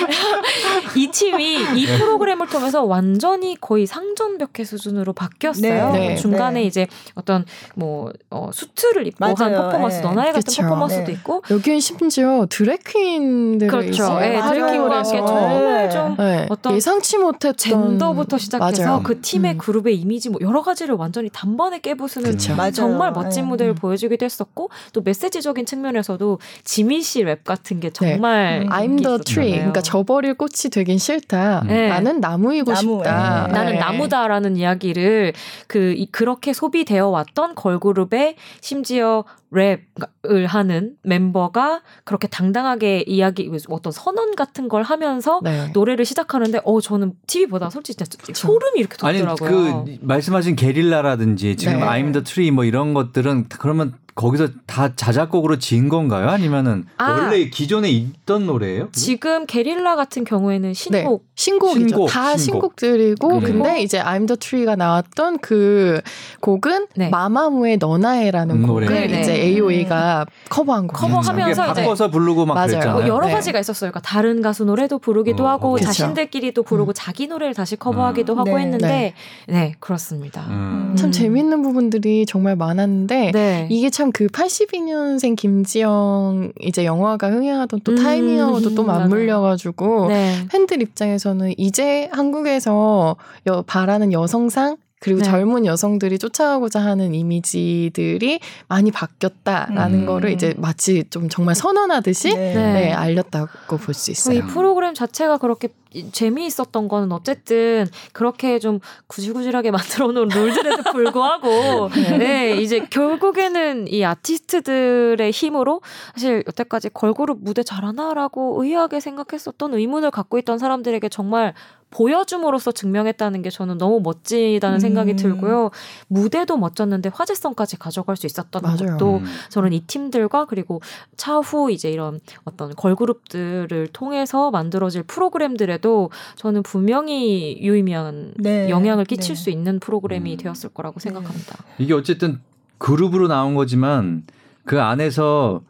이 팀이 이 네. 프로그램을 통해서 완전히 거의 상전벽해 수준으로 바뀌었어요. 네. 네. 중간에 네. 이제 어떤 뭐 어, 수트를 입고 한 맞아요. 퍼포먼스, 네. 너나의 같은 그쵸. 퍼포먼스도 네. 있고 여기엔 심지어 드래퀸들을 그렇죠. 예. 드래킹과 함께 정말 좀 네, 어떤 예상치 못했던 젠더부터 시작해서 맞아요. 그 팀의 음. 그룹의 이미지 뭐 여러 가지를 완전히 단번에 깨부수는 그쵸. 맞아요. 정말 멋진 네. 무대를 음. 보여주기도 했었고 또 메시지적인 측면에서도 지민 씨 랩 같은 게 정말 음. I'm the tree. 그러니까 저버릴 꽃이 되긴 싫다. 네. 나는 나무이고 나무, 싶다. 네. 나는 네. 나무다라는 이야기를 그 이- 그렇게 소비되어 왔던 걸그룹의 심지어 랩을 하는 멤버가 그렇게 당당하게 이야기 어떤 선언 같은 걸 하면서 네. 노래를 시작하는데 어 저는 TV보다 솔직히 진짜 소름이 이렇게 아니 돋더라고요. 그 말씀하신 게릴라라든지 지금 네. I'm the Tree 뭐 이런 것들은 그러면 거기서 다 자작곡으로 지은 건가요? 아니면은 아. 원래 기존에 있던 노래예요? 지금 게릴라 같은 경우에는 신곡 신곡이죠. 신곡, 다 신곡. 신곡 들이고 네. 근데 이제 I'm the Tree가 나왔던 그 곡은 네. 마마무의 너나해라는 음, 곡을 노래. 네, 이제 네. AOA가 커버한 곡. 커버하면서 이제 바꿔서 부르고 막 맞아요. 그랬잖아요. 뭐 여러 네. 가지가 있었어요. 그러니까 다른 가수 노래도 부르기도 어, 하고 그쵸. 자신들끼리 도 부르고 자기 노래를 다시 커버하기도 음. 하고 네. 했는데 네, 그렇습니다. 음. 참 음. 재밌는 부분들이 정말 많았는데 네. 이게 참그 82년생 김지영 이제 영화가 흥행하던 또 음, 타이밍하고도 또. 맞물려가지고 네. 팬들 입장에서는 이제 한국에서 여, 바라는 여성상 그리고 네. 젊은 여성들이 쫓아가고자 하는 이미지들이 많이 바뀌었다라는 음. 거를 이제 마치 좀 정말 선언하듯이 네. 네. 네. 알렸다고 볼수 그래서 이 있어요. 프로그램 자체가 그렇게 재미있었던 거는 어쨌든 그렇게 좀 구질구질하게 만들어 놓은 룰들에도 불구하고 네, 이제 결국에는 이 아티스트들의 힘으로 사실 여태까지 걸그룹 무대 잘하나라고 의아하게 생각했었던 의문을 갖고 있던 사람들에게 정말 보여줌으로써 증명했다는 게 저는 너무 멋지다는 생각이 음. 들고요. 무대도 멋졌는데 화제성까지 가져갈 수 있었던 맞아요. 것도 음. 저는 이 팀들과 그리고 차후 이제 이런 어떤 걸그룹들을 통해서 만들어질 프로그램들에 도 저는 분명히 유의미한 네. 영향을 끼칠 네. 수 있는 프로그램이 음. 되었을 거라고 생각합니다. 이게 어쨌든 그룹으로 나온 거지만 그 안에서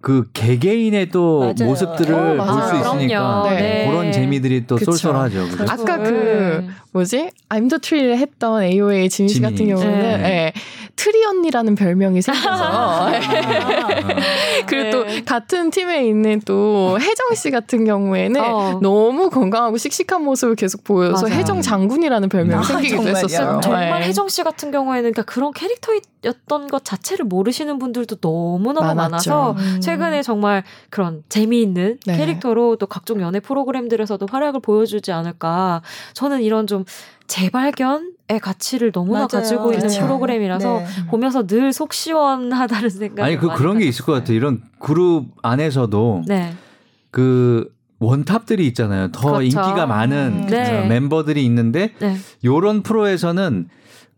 그 개개인의 또 맞아요. 모습들을 어, 볼 맞아요. 수 있으니까 그럼요. 네. 그런 재미들이 또 그쵸. 쏠쏠하죠. 그죠? 아까 네. 그 뭐지? I'm the Tree를 했던 AOA 지민 씨 지민이. 같은 경우는 네. 예, 트리 언니라는 별명이 생겨서 예. 아. 그리고 또 네. 같은 팀에 있는 또 혜정 씨 같은 경우에는 어. 너무 건강하고 씩씩한 모습을 계속 보여서 맞아요. 혜정 장군이라는 별명이 아, 생기기도 정말요? 했었어요. 정말 예. 혜정 씨 같은 경우에는 그러니까 그런 캐릭터였던 것 자체를 모르시는 분들도 너무너무 많았죠. 많아서 음. 최근에 정말 그런 재미있는 네. 캐릭터로 또 각종 연예 프로그램들에서도 활약을 보여주지 않을까. 저는 이런 좀 재발견의 가치를 너무나 맞아요. 가지고 있는 그렇죠. 프로그램이라서 네. 보면서 늘 속 시원하다는 생각이 아니 그 많이 그런 게 있을 것 같아요. 이런 그룹 안에서도 네. 그 원탑들이 있잖아요. 더 그렇죠. 인기가 많은 음. 네. 어, 멤버들이 있는데 네. 요런 프로에서는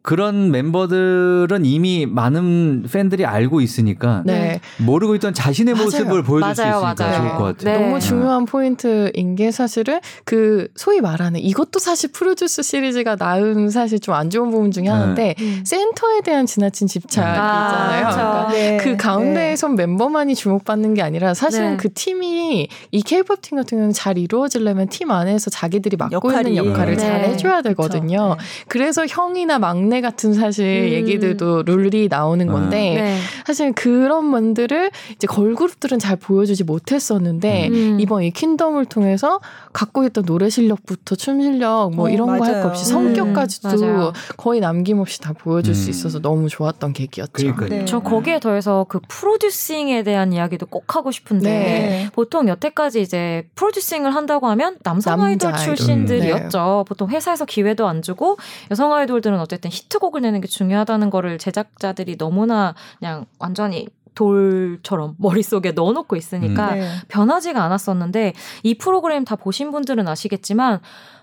그런 멤버들은 이미 많은 팬들이 알고 있으니까 네. 모르고 있던 자신의 맞아요. 모습을 보여줄 수 맞아요, 있으니까 맞아요. 좋을 것 같아요. 네. 너무 중요한 포인트인 게 사실은 그 소위 말하는 이것도 사실 프로듀스 시리즈가 낳은 사실 좀 안 좋은 부분 중에 네. 하나인데 음. 센터에 대한 지나친 집착이 아, 있잖아요. 그쵸. 그러니까 네. 그 가운데에선 멤버만이 주목받는 게 아니라 사실은 네. 그 팀이 이 K-pop 팀 같은 경우는 잘 이루어지려면 팀 안에서 자기들이 맡고 역할이. 있는 역할을 네. 잘 해줘야 되거든요. 그래서 형이나 막내 같은 사실 음. 얘기들도 룰이 나오는 건데 네. 사실 그런 분들을 이제 걸그룹들은 잘 보여주지 못했었는데 음. 이번 이 킹덤을 통해서 갖고 있던 노래 실력부터 춤 실력 뭐 어, 이런 거 할. 거 없이 음, 성격까지도 맞아요. 거의 남김없이 다 보여줄 수 음. 있어서 너무 좋았던 계기였죠. 네. 저 거기에 더해서 그 프로듀싱에 대한 이야기도 꼭 하고 싶은데 네. 보통 여태까지 이제 프로듀싱을 한다고 하면 남성 아이돌 아이돌. 출신들이었죠. 보통 회사에서 기회도 안 주고 여성 아이돌들은 어쨌든 히트곡을 내는 게 중요하다는 거를 제작자들이 너무나 그냥 완전히 돌처럼 머릿속에 넣어놓고 있으니까 네. 변하지가 않았었는데 이 프로그램 다 보신 분들은 아시겠지만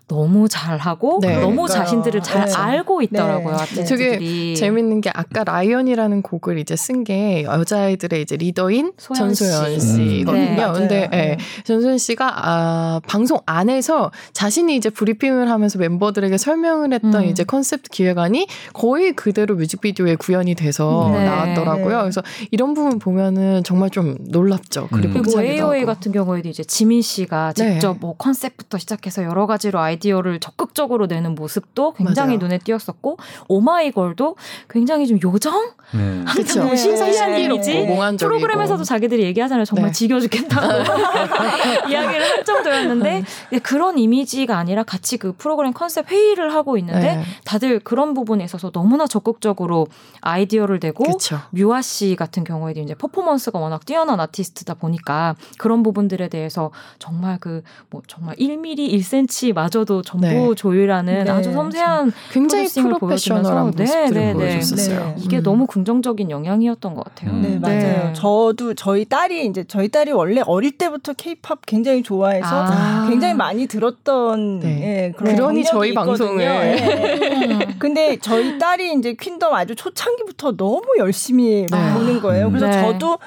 너무 잘하고 네. 너무 그러니까요. 자신들을 잘 네. 알고 있더라고요 네. 아티스트들이 재밌는 게 아까 Lion이라는 곡을 이제 쓴 게 여자아이들의 이제 리더인 소연 씨. 전소연 음. 씨거든요. 네. 근데 예, 네. 전소연 씨가 아, 방송 안에서 자신이 이제 브리핑을 하면서 멤버들에게 설명을 했던 음. 이제 컨셉트 기획안이 거의 그대로 뮤직비디오에 구현이 돼서 네. 나왔더라고요. 네. 그래서 이런 부분 보면은 정말 좀 놀랍죠. 그리고 음. 그리고 하고. 같은 경우에도 이제 지민 씨가 네. 직접 뭐 컨셉부터 시작해서 여러 가지로 아이 디어를 적극적으로 내는 모습도 굉장히 맞아요. 눈에 띄었었고 오마이걸도 굉장히 좀 요정 네. 그쵸. 뭐 신선한 이미지 몽환적이고. 프로그램에서도 자기들이 얘기하잖아요. 정말 네. 지겨 죽겠다고 이야기를 할 정도였는데 근데 그런 이미지가 아니라 같이 그 프로그램 컨셉 회의를 하고 있는데 네. 다들 그런 부분에 있어서 너무나 적극적으로 아이디어를 내고 그렇죠. 뮤아 씨 같은 경우에도 이제 퍼포먼스가 워낙 뛰어난 아티스트다 보니까 그런 부분들에 대해서 정말 그 뭐 정말 1mm, 1cm 마저도 전부 네. 조율하는 네. 아주 섬세한 굉장히 프로페셔널한 모습들을 네, 네, 네. 보여줬었어요. 네. 이게 음. 너무 긍정적인 영향이었던 것 같아요. 음. 네, 맞아요. 저도 저희 딸이 이제 저희 딸이 원래 어릴 때부터 케이팝 굉장히 좋아해서 아. 굉장히 많이 들었던 네. 예, 그런 그러니 저희. 방송을. 예. 근데 저희 딸이 이제 퀸덤 아주 초창기부터 너무 열심히 네. 보는 거예요. 그래서 네. 저도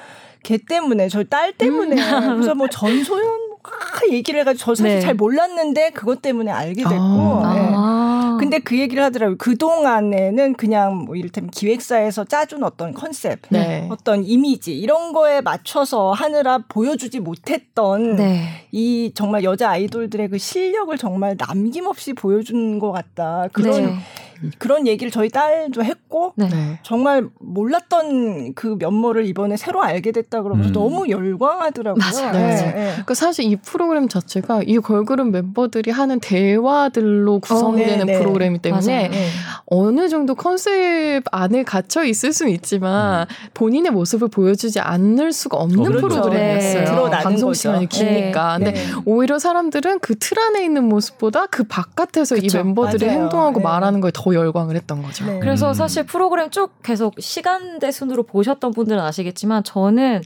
걔 때문에 저희 딸 때문에 그래서 뭐 전소연 막 얘기를 해가지고 저 사실 네. 잘 몰랐는데 그것 때문에 알게 됐고 아. 예. 아. 근데 그 얘기를 하더라고요. 그동안에는 그냥 뭐 이를테면 기획사에서 짜준 어떤 컨셉, 네. 어떤 이미지 이런 거에 맞춰서 하느라 보여주지 못했던 네. 이 정말 여자 아이돌들의 그 실력을 정말 남김없이 보여준 것 같다. 그런 네. 그런 얘기를 저희 딸도 했고 네. 네. 정말 몰랐던 그 면모를 이번에 새로 알게 됐다 그러면서 음. 너무 열광하더라고요. 맞아요. 예, 네. 예. 그러니까 사실 이 프로그램 자체가 이 걸그룹 멤버들이 하는 대화들로 구성되는 네, 네. 프로그램이기 때문에 맞아요. 예. 어느 정도 컨셉 안에 갇혀 있을 수는 있지만 본인의 모습을 보여주지 않을 수가 없는 어, 그렇죠. 프로그램이었어요. 네. 드러나는 방송. 시간이 기니까. 네. 근데 네. 오히려 사람들은 그 틀 안에 있는 모습보다 그 바깥에서 그쵸. 이 멤버들이 맞아요. 행동하고 네. 말하는 거에 더 열광을 했던 거죠. 네. 그래서 음. 사실 프로그램 쭉 계속 시간대 순으로 보셨던 분들은 아시겠지만 저는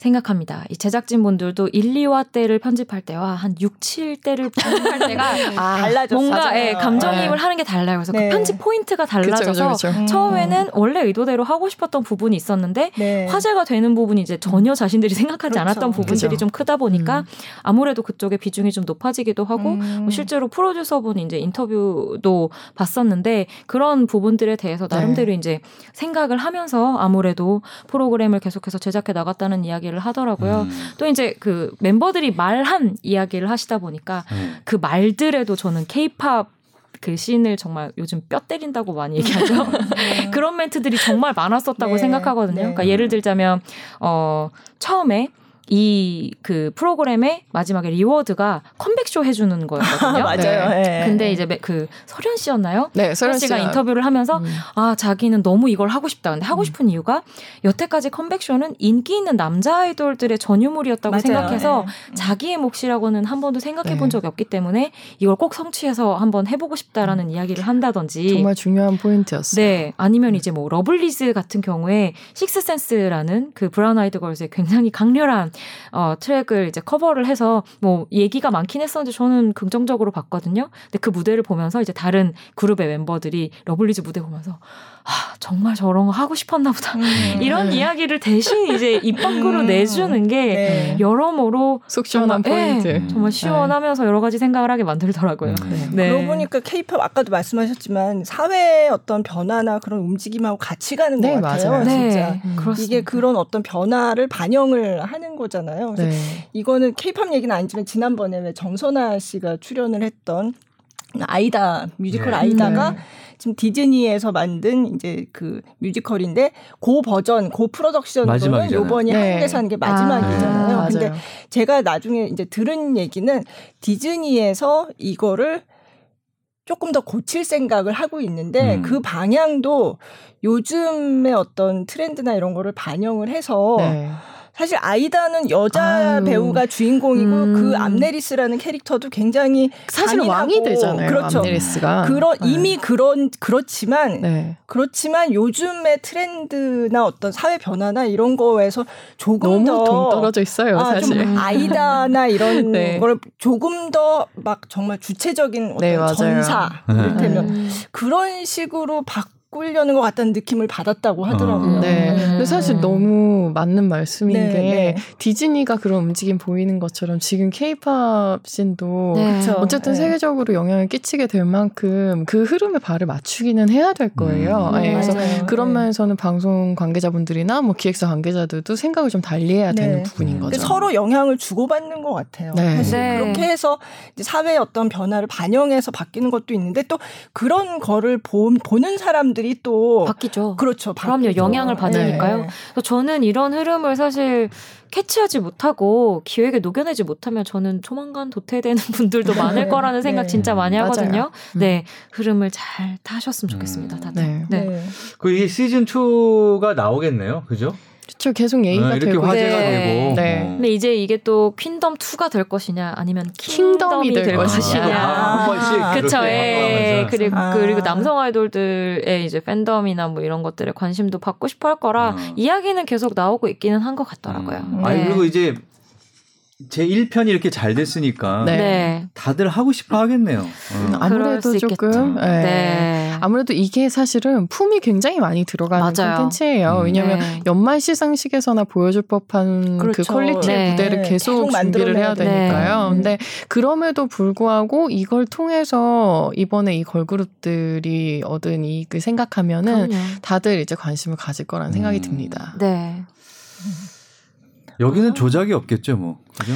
생각합니다. 이 제작진 분들도 1, 2화 때를 편집할 때와 한 6, 7때를 편집할 때가 아, 달라졌어요. 뭔가 예, 감정이입을 네. 하는 게 달라요. 그래서 네. 그 편집 포인트가 그쵸, 달라져서 그쵸, 그쵸. 음. 처음에는 원래 의도대로 하고 싶었던 부분이 있었는데 네. 화제가 되는 부분이 이제 전혀 자신들이 생각하지 그렇죠. 않았던 부분들이 그죠. 좀 크다 보니까 음. 아무래도 그쪽에 비중이 좀 높아지기도 하고 음. 뭐 실제로 프로듀서분 이제 인터뷰도 봤었는데 그런 부분들에 대해서 네. 나름대로 이제 생각을 하면서 아무래도 프로그램을 계속해서 제작해 나갔다는 이야기를 하더라고요. 음. 또 이제 그 멤버들이 말한 이야기를 하시다 보니까 네. 그 말들에도 저는 케이팝 그 씬을 정말 요즘 뼈 때린다고 많이 얘기하죠. 그런 멘트들이 정말 많았었다고 네, 생각하거든요. 네. 그러니까 예를 들자면 어 처음에 이 그 프로그램의 마지막에 리워드가 컴백쇼 해주는 거였거든요. 맞아요. 예. 근데 이제 매- 그 설현 씨였나요? 네, 설현 씨가 인터뷰를 하면서 음. 아 자기는 너무 이걸 하고 싶다. 근데 하고 싶은 이유가 여태까지 컴백쇼는 인기 있는 남자 아이돌들의 전유물이었다고 맞아요. 생각해서 예. 자기의 몫이라고는 한 번도 생각해 본 네. 적이 없기 때문에 이걸 꼭 성취해서 한번 해보고 싶다라는 이야기를 한다든지 정말 중요한 포인트였어요. 네 아니면 이제 뭐 러블리즈 같은 경우에 Sixth Sense라는 그 브라운 아이드 걸스의 굉장히 강렬한 어 트랙을 이제 커버를 해서 뭐 얘기가 많긴 했었는데 저는 긍정적으로 봤거든요. 근데 그 무대를 보면서 이제 다른 그룹의 멤버들이 러블리즈 무대 보면서 아 정말 저런 거 하고 싶었나 보다 음. 이런 이야기를 대신 이제 입 밖으로 음. 내주는 게 네. 여러모로 속 시원한 정말, 예, 포인트. 정말 시원하면서 여러 가지 생각을 하게 만들더라고요. 음. 네. 그러고 보니까 케이팝 아까도 말씀하셨지만 사회의 어떤 변화나 그런 움직임하고 같이 가는 것 네, 같아요. 맞아요. 진짜. 네, 음. 그렇습니다. 이게 그런 어떤 변화를 반영을 하는 거잖아요. 그래서 네. 이거는 케이팝 얘기는 아니지만 지난번에 왜 정선아 씨가 출연을 했던 아이다 뮤지컬 네. 아이다가 네. 지금 디즈니에서 만든 이제 그 뮤지컬인데 고 버전 고 프로덕션으로는. 요번이 네. 한국에서 하는 게 마지막이잖아요. 아, 근데. 제가 나중에 이제 들은 얘기는 디즈니에서 이거를 조금 더 고칠 생각을 하고 있는데 음. 그 방향도 요즘의 어떤 트렌드나 이런 거를 반영을 해서 네. 사실 아이다는 여자 아유. 배우가 주인공이고 음. 그 암네리스라는 캐릭터도 굉장히 사실 왕이 되잖아요. 그렇죠. 암네리스가. 그런 네. 이미 그런 그렇지만 네. 그렇지만 요즘의 트렌드나 어떤 사회 변화나 이런 거에서 조금 너무 더 동떨어져 있어요, 아, 사실. 좀 아이다나 이런 네. 걸 조금 더 막 정말 주체적인 어떤 네, 맞아요. 전사 네. 이를테면 음. 그런 식으로 바 꾸려는 것 같다는 느낌을 받았다고 하더라고요. 음. 네. 근데 사실 음. 너무 맞는 말씀인 네, 게 네. 디즈니가 그런 움직임 보이는 것처럼 지금 케이팝 씬도 네. 어쨌든 네. 세계적으로 영향을 끼치게 될 만큼 그 흐름에 발을 맞추기는 해야 될 거예요. 음. 예, 그래서 맞아요. 그런 네. 면에서는 방송 관계자분들이나 뭐 기획사 관계자들도 생각을 좀 달리해야 네. 되는 부분인 음. 거죠. 서로 영향을 주고받는 것 같아요. 네. 사실 네. 그렇게 해서 이제 사회의 어떤 변화를 반영해서 바뀌는 것도 있는데 또 그런 거를 보, 보는 사람들 이 또 바뀌죠. 그렇죠. 그럼요. 바뀌죠. 영향을 받으니까요. 네. 그래서 저는 이런 흐름을 사실 캐치하지 못하고 기획에 녹여내지 못하면 저는 조만간 도태되는 분들도 많을 거라는 생각 네. 진짜 많이. 하거든요. 음. 네. 흐름을 잘 타셨으면 좋겠습니다. 음. 다들. 네. 네. 네. 그 이게 시즌 2가 나오겠네요. 그죠? 그렇죠. 계속 얘기가 어, 이렇게 되고 화제가 네. 되고. 네. 어. 근데 이제 이게 또 퀸덤 2가 될 것이냐 아니면 킹덤이 킹덤이 될될 것이냐. 것이냐. 아, 한 번씩 그쵸, 예. 그리고, 아. 그리고 남성 아이돌들의 이제 팬덤이나 뭐 이런 것들에 관심도 받고 싶어 할 거라 음. 이야기는 계속 나오고 있기는 한 것 같더라고요. 음. 네. 아니 그리고 이제 제 1편이 이렇게 잘 됐으니까 네. 네. 다들 하고 싶어 하겠네요. 어. 아무래도 조금. 예. 네. 아무래도 이게 사실은 품이 굉장히 많이 들어가는. 콘텐츠예요. 음. 왜냐하면 네. 연말 시상식에서나 보여줄 법한 그 그렇죠. 퀄리티의 네. 무대를 네. 계속, 계속 준비를 해야. 되니까요. 네. 근데 그럼에도 불구하고 이걸 통해서 이번에 이 걸그룹들이 얻은 이익을 생각하면은 그럼요. 다들 이제 관심을 가질 거라는 생각이 음. 듭니다. 네. 여기는 조작이 없겠죠, 뭐. 그죠?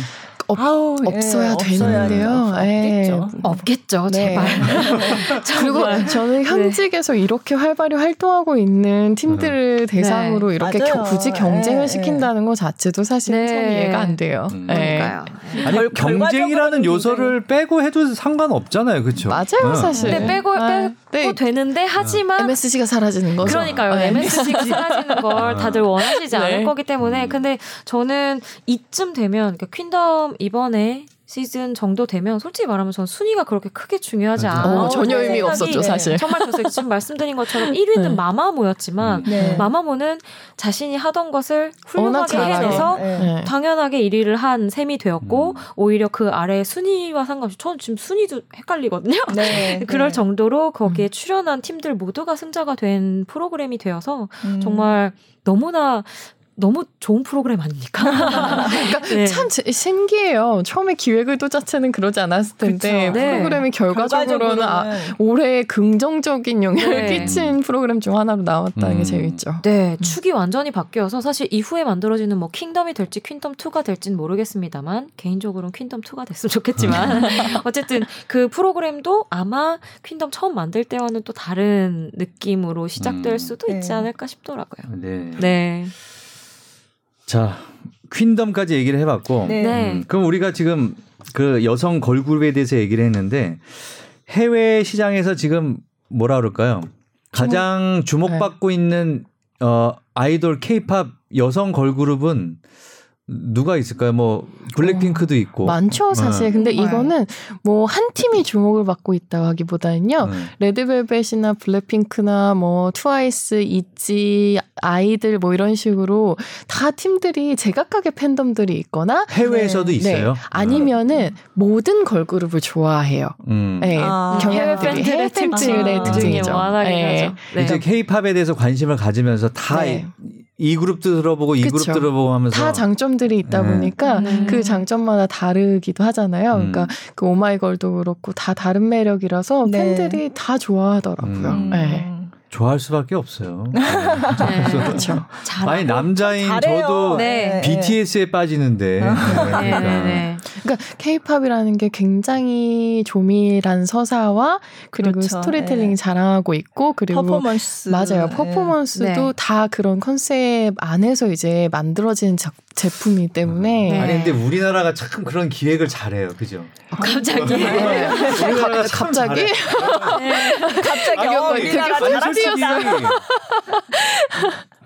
없, 아우, 예, 없어야 없어야 되는데요. 없- 예. 없겠죠. 없겠죠, 네. 제발. 그리고 정말. 저는 현직에서 이렇게 활발히 활동하고 있는 팀들을 대상으로 이렇게. 겨- 굳이 경쟁을 네, 시킨다는 것 자체도 사실 네. 참 이해가 안 돼요. 음. 네. 그러니까요. 아니 결- 경쟁이라는 요소를 빼고 해도 상관없잖아요, 그렇죠? 맞아요, 사실. 근데 빼고 아, 빼고 네. 되는데 하지만 MSG가 사라지는 거죠. 그러니까요. 네. MSG가 사라지는 걸 다들 원하시지 않을 네. 거기 때문에. 음. 근데 저는 이쯤 되면 그러니까 퀸덤 이번에 시즌 정도 되면 솔직히 말하면 전 순위가 그렇게 크게 중요하지 맞아요. 않아. 어, 전혀 네. 의미가 없었죠, 생각이, 사실. 정말 좋았어요. 지금 말씀드린 것처럼 1위는 네. 마마무였지만 네. 마마무는 자신이 하던 것을 훌륭하게. 해내서 네. 네. 당연하게 1위를 한 셈이 되었고 음. 오히려 그 아래 순위와 상관없이 저는 지금 순위도 헷갈리거든요. 네, 그럴 네. 정도로 음. 거기에 출연한 팀들 모두가 승자가 된 프로그램이 되어서 음. 정말 너무나 너무 좋은 프로그램 아닙니까? 그러니까 네. 참 제- 신기해요. 처음에 기획 의도 자체는 그러지 않았을 텐데 그쵸. 네. 프로그램이 결과적으로는 아, 올해 긍정적인 영향을 네. 끼친 프로그램 중 하나로 나왔다는 음. 게 재밌죠. 네, 축이 완전히 바뀌어서 사실 이후에 만들어지는 뭐 킹덤이 될지 퀸덤 2가 될지는 모르겠습니다만 개인적으로는 퀸덤 2가 됐으면 좋겠지만 어쨌든 그 프로그램도 아마 퀸덤 처음 만들 때와는 또 다른 느낌으로 시작될 음. 수도 있지 네. 않을까 싶더라고요. 네. 네. 자, 퀸덤까지 얘기를 해봤고, 네. 네. 음, 그럼 우리가 지금 그 여성 걸그룹에 대해서 얘기를 했는데 해외 시장에서 지금 뭐라 그럴까요? 가장 주목받고 있는 어 아이돌 케이팝 여성 걸그룹은 누가 있을까요? 뭐 블랙핑크도 있고 많죠, 사실. 네. 근데 네. 이거는 뭐 한 팀이 주목을 받고 있다고 하기보다는요. 음. 레드벨벳이나 블랙핑크나 뭐 트와이스, 있지, 아이들 뭐 이런 식으로 다 팀들이 제각각의 팬덤들이 있거나 해외에서도 네. 있어요. 네. 아니면은 모든 걸그룹을 좋아해요. 음. 네. 아. 해외 팬들의 특징이 특징이죠. 네. 네. 이제 케이팝에 대해서 관심을 가지면서 다 이 네. 그룹도 들어보고 이 그쵸. 그룹 들어보고 하면서 다 장점들이 있다 네. 보니까 음. 그 장점마다 다르기도 하잖아요. 음. 그러니까 그 오마이걸도 그렇고 다 다른 매력이라서 네. 팬들이 다 좋아하더라고요. 음. 네. 좋아할 수밖에 없어요. 네. 그렇죠. 잘하고. 아니 남자인 잘해요. 저도 네. BTS에 빠지는데 아. 네, 그러니까. 네네네. 그러니까 케이팝이라는 게 굉장히 조밀한 서사와 그리고 그렇죠. 스토리텔링 네. 자랑하고 있고 그리고 퍼포먼스 맞아요. 네. 퍼포먼스도 네. 다 그런 컨셉 안에서 이제 만들어진 작- 제품이기 때문에 네. 아니 근데 우리나라가 참 그런 기획을 잘해요, 그죠? 갑자기. 네. 우리나라가 참 갑자기 잘해. 갑자기 아니, 어, 우리나라 아니 솔직히 잘한다.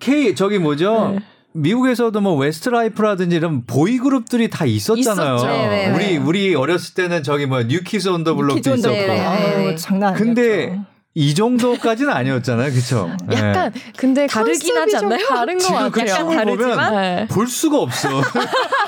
K 저기 뭐죠? 네. 미국에서도 뭐 Westlife라든지 이런 보이 그룹들이 다 있었잖아요. 있었죠. 네, 네, 우리 네. 우리 어렸을 때는 저기 뭐 New Kids on the Block도 있었고. 네, 네, 네. 아우, 장난 아니었죠. 근데 이 정도까지는 아니었잖아요, 그렇죠? 약간 근데 다르긴 하지 좀 않나요? 다른 것 지금 그 같아요. 춤을 다르지만? 네. 볼 수가 없어.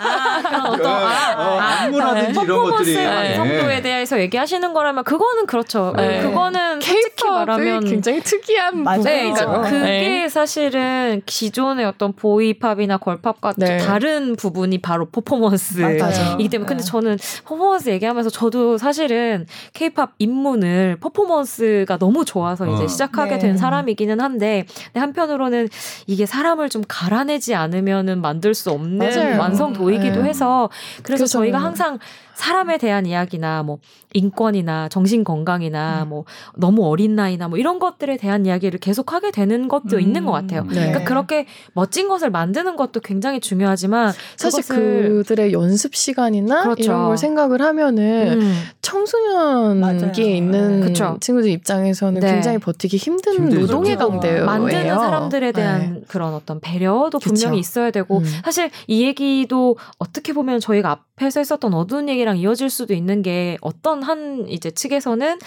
아, 어떤 아, 어, 아, 안무라든지 이런 것들이 퍼포먼스 예. 완성도에 대해서 얘기하시는 거라면 그거는 그렇죠. 네. 그거는 솔직히 케이팝이 말하면 굉장히 특이한 맞아요. 네, 부분이죠. 그러니까 그게 네. 사실은 기존의 어떤 보이팝이나 걸팝과 좀 네. 다른 부분이 바로 퍼포먼스이기. 때문에 근데 저는 퍼포먼스 얘기하면서 저도 사실은 케이팝 입문을 퍼포먼스가 너무 좋아서 이제 어. 시작하게 네. 된 사람이기는 한데 근데 한편으로는 이게 사람을 좀 갈아내지 않으면은 만들 수 없는 맞아요. 완성도이기도 네. 해서 그래서 그래서 저희가 항상 사람에 대한 이야기나 뭐 인권이나 정신 건강이나 음. 뭐 너무 어린 나이나 뭐 이런 것들에 대한 이야기를 계속 하게 되는 것도 음. 있는 것 같아요. 네. 그러니까 그렇게 멋진 것을 만드는 것도 굉장히 중요하지만 사실 그들의 연습 시간이나 그렇죠. 이런 걸 생각을 하면은 음, 청소년기에. 있는 그쵸. 친구들 입장에서 는 네. 굉장히 버티기 힘든 힘들죠. 노동의 그렇죠. 강대예요. 만드는 사람들에 대한 네. 그런 어떤 배려도 그쵸. 분명히 있어야 되고 음. 사실 이 얘기도 어떻게 보면 저희가 앞에서 했었던 어두운 얘기랑 이어질 수도 있는 게 어떤 한 이제 측에서는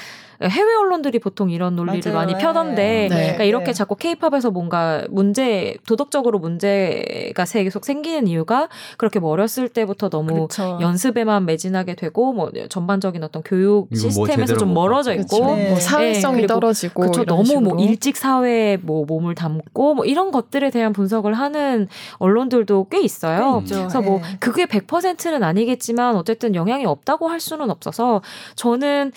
해외 언론들이 보통 이런 논리를 맞아요. 많이 펴던데 네. 그러니까 이렇게 네. 자꾸 케이팝에서 뭔가 문제 도덕적으로 문제가 계속 생기는 이유가 그렇게 뭐 어렸을 때부터 너무 그렇죠. 연습에만 매진하게 되고 뭐 전반적인 어떤 교육 뭐 시스템에서 제대로 좀못 멀어져 그렇죠. 있고 네. 뭐 사회성이 그리고 떨어지고 그쵸 너무 뭐 식으로. 일찍 사회에 뭐 몸을 담고 뭐 이런 것들에 대한 분석을 하는 언론들도 꽤 있어요. 꽤. 그래서 뭐 네. 그게 100%는 아니겠지만 어쨌든 영향이 없다고 할 수는 없어서 저는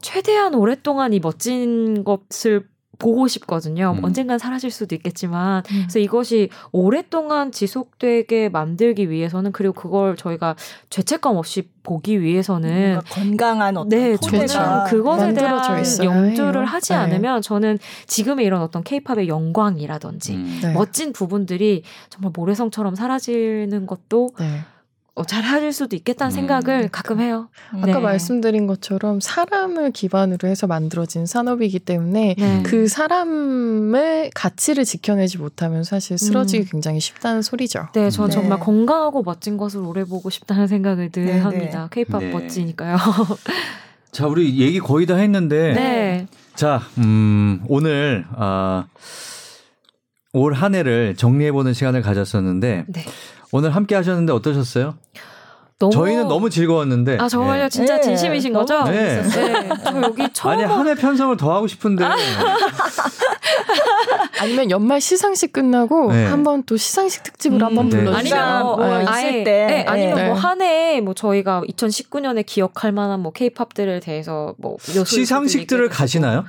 최대한 오랫동안 이 멋진 것을 보고 싶거든요. 음. 언젠간 사라질 수도 있겠지만 음. 그래서 이것이 오랫동안 지속되게 만들기 위해서는 그리고 그걸 저희가 죄책감 없이 보기 위해서는 뭔가 건강한 어떤 네, 저는 그것에 대한 해요. 하지 네. 않으면 저는 지금의 이런 어떤 케이팝의 영광이라든지 음. 네. 멋진 부분들이 정말 모래성처럼 사라지는 것도 네. 어, 잘해질 수도 있겠다는 음. 생각을 가끔 해요. 음. 아까 네. 말씀드린 것처럼 사람을 기반으로 해서 만들어진 산업이기 때문에 네. 그 사람의 가치를 지켜내지 못하면 사실 쓰러지기 음. 굉장히 쉽다는 소리죠. 네, 전 네. 정말 건강하고 멋진 것을 오래 보고 싶다는 생각을 늘 네, 네. 합니다. 케이팝 네. 멋지니까요. 자, 우리 얘기 거의 다 했는데 네. 자, 음, 오늘 아, 올 한 해를 정리해보는 시간을 가졌었는데 네. 오늘 함께 하셨는데 어떠셨어요? 너무 저희는 너무 즐거웠는데. 아 정말요? 예. 진짜 네, 진심이신 너무 거죠? 네. 네. 저 여기 처음 아니 한 해 편성을 더 하고 싶은데 아니면 연말 시상식 끝나고 네. 한번 또 시상식 특집으로 음, 한번 네. 불러주세요. 아니면 뭐, 뭐 있을 아예, 때. 네, 아니면 네. 뭐한해뭐 저희가 2019년에 기억할 만한 뭐 케이팝들에 대해서 뭐 시상식들을 가시나요?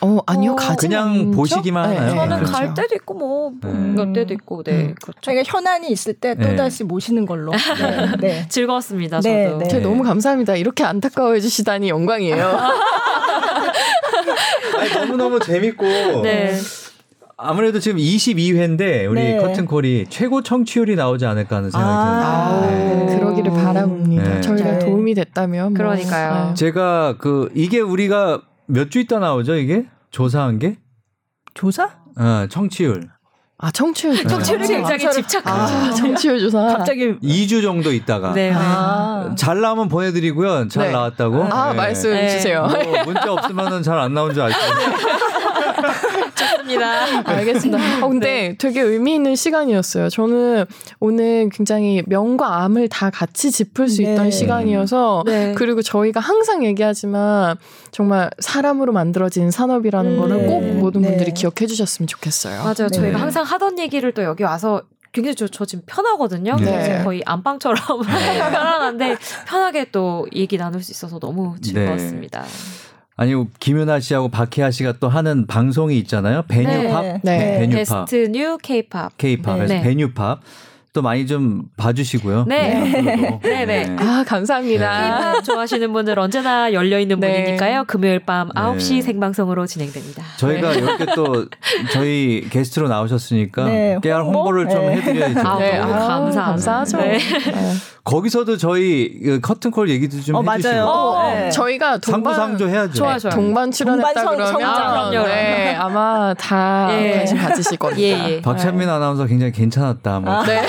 어 아니요 어, 가지 그냥 않죠? 보시기만 하나요? 저는 그렇죠. 갈 때도 있고 뭐 네. 몇 때도 있고 네 음. 그렇죠. 저희가 현안이 있을 때 네. 또다시 모시는 걸로. 네. 네. 즐거웠습니다. 네, 저도. 네. 저 너무 감사합니다. 이렇게 안타까워해 주시다니 영광이에요. 아니, 너무 너무 재밌고 네. 아무래도 지금 22회인데 우리 네. 커튼콜이 최고 청취율이 나오지 않을까 하는 생각이 아, 드는데 네. 그러기를 바라봅니다. 네. 저희가 네. 도움이 됐다면 뭐. 그러니까요. 제가 그 이게 우리가 몇 주 있다 나오죠 이게 조사한 게 조사? 어, 청취율 아 청취율 조사. 청취율이 굉장히 저를- 집착하죠. 아 청취율 조사. 갑자기 2주 정도 있다가 네. 네. 아. 잘 나오면 보내드리고요. 잘 네. 나왔다고. 아 네. 말씀 네. 주세요. 뭐 문자 없으면은 잘 안 나온 줄 알죠. 좋습니다. 알겠습니다. 어, 근데 되게 의미 있는 시간이었어요. 저는 오늘 굉장히 명과 암을 다 같이 짚을 수 네. 있던 시간이어서 네. 그리고 저희가 항상 얘기하지만 정말 사람으로 만들어진 산업이라는 음, 거를 네. 꼭 모든 네. 분들이 기억해 주셨으면 좋겠어요. 맞아요. 네. 저희가 항상 하던 얘기를 또 여기 와서 굉장히 저, 저 지금 편하거든요. 네. 그래서 거의 안방처럼 편안한데 편하게 또 얘기 나눌 수 있어서 너무 즐거웠습니다. 아니 김윤하 씨하고 박희아 씨가 또 하는 방송이 있잖아요. 베뉴팝, 네. 네. 베뉴팝, Best New 케이팝. 케이팝에서 네. 베뉴팝 또 많이 좀 봐주시고요. 네. 앞으로도. 네, 네. 아 감사합니다. 케이팝 좋아하시는 분들 언제나 열려 있는 네. 문이니까요. 금요일 밤 네. 9시 생방송으로 진행됩니다. 저희가 이렇게 또 저희 게스트로 나오셨으니까 네, 깨알 홍보? 홍보를 좀 네. 해드려야죠. 아, 네, 아, 감사합니다. 감사하죠. 네. 네. 거기서도 저희 그 커튼콜 얘기도 좀 어, 해주시고 맞아요. 어, 네. 저희가 동반 상부상조 해야죠. 좋아요, 좋아요. 동반 출연했다 동반 성- 그러면 성장. 그럼요. 네 아마 다 예. 관심 가지실 겁니다. 예, 예. 박찬민 아나운서 굉장히 괜찮았다. 뭐. 네.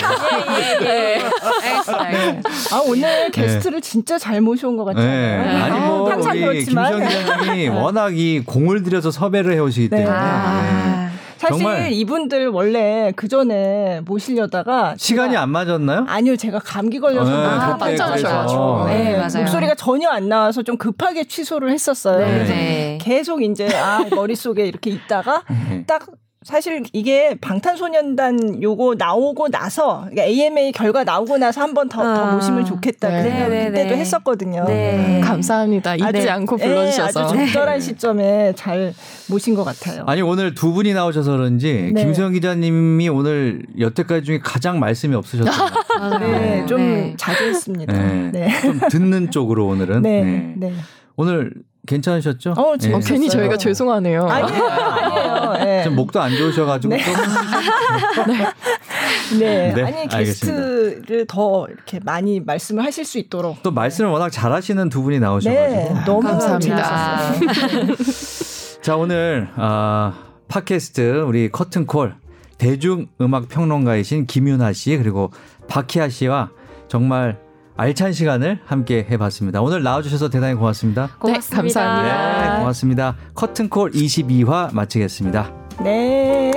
예, 예, 예. 알겠습니다. 아 오늘 게스트를 진짜 잘 모셔온 것 같아요. 네. 아니 아, 뭐 항상 우리 그렇지만. 김수영 기자님이 워낙 이 공을 들여서 섭외를 해오시기 네. 때문에 아, 사실 정말. 이분들 원래 그 전에 모시려다가 시간이 안 맞았나요? 아니요, 제가 감기 걸려서 네, 못 아, 그때 깜짝 그래서. 놀라셔가지고. 네, 맞아요. 목소리가 전혀 안 나와서 좀 급하게 취소를 했었어요. 네. 그래서 네. 계속 이제 아 머릿 속에 이렇게 있다가 네. 딱 사실 이게 방탄소년단 요거 나오고 나서 그러니까 AMA 결과 나오고 나서 한 번더 아. 모시면 좋겠다. 네. 그래서 네, 네, 그때도 네. 했었거든요. 네. 감사합니다. 잊지 아주- 않고 네, 불러주셔서. 아주 적절한 시점에 잘 모신 것 같아요. 아니 오늘 두 분이 나오셔서 그런지 네. 김수영 기자님이 오늘 여태까지 중에 가장 말씀이 없으셨어요. 맞아요. 네, 좀 네. 자주 했습니다. 네. 네. 좀 듣는 쪽으로 오늘은. 네. 네. 네. 오늘 괜찮으셨죠? 어, 어, 재밌었어요. 괜히 저희가 죄송하네요. 아니에요, 아니에요. 네. 좀 목도 안 좋으셔가지고 네. 좀 네. 네, 아니 알겠습니다. 게스트를 더 이렇게 많이 말씀을 하실 수 있도록. 또 말씀을 워낙 잘하시는 두 분이 나오셔가지고. 네, 너무 감사합니다. 자 오늘 아, 팟캐스트 우리 커튼콜 대중 음악 평론가이신 김윤아 씨 그리고 박희아 씨와 정말 알찬 시간을 함께 해봤습니다. 오늘 나와주셔서 대단히 고맙습니다. 고맙습니다. 감사합니다. 네, 고맙습니다. 커튼콜 22화 마치겠습니다. 네.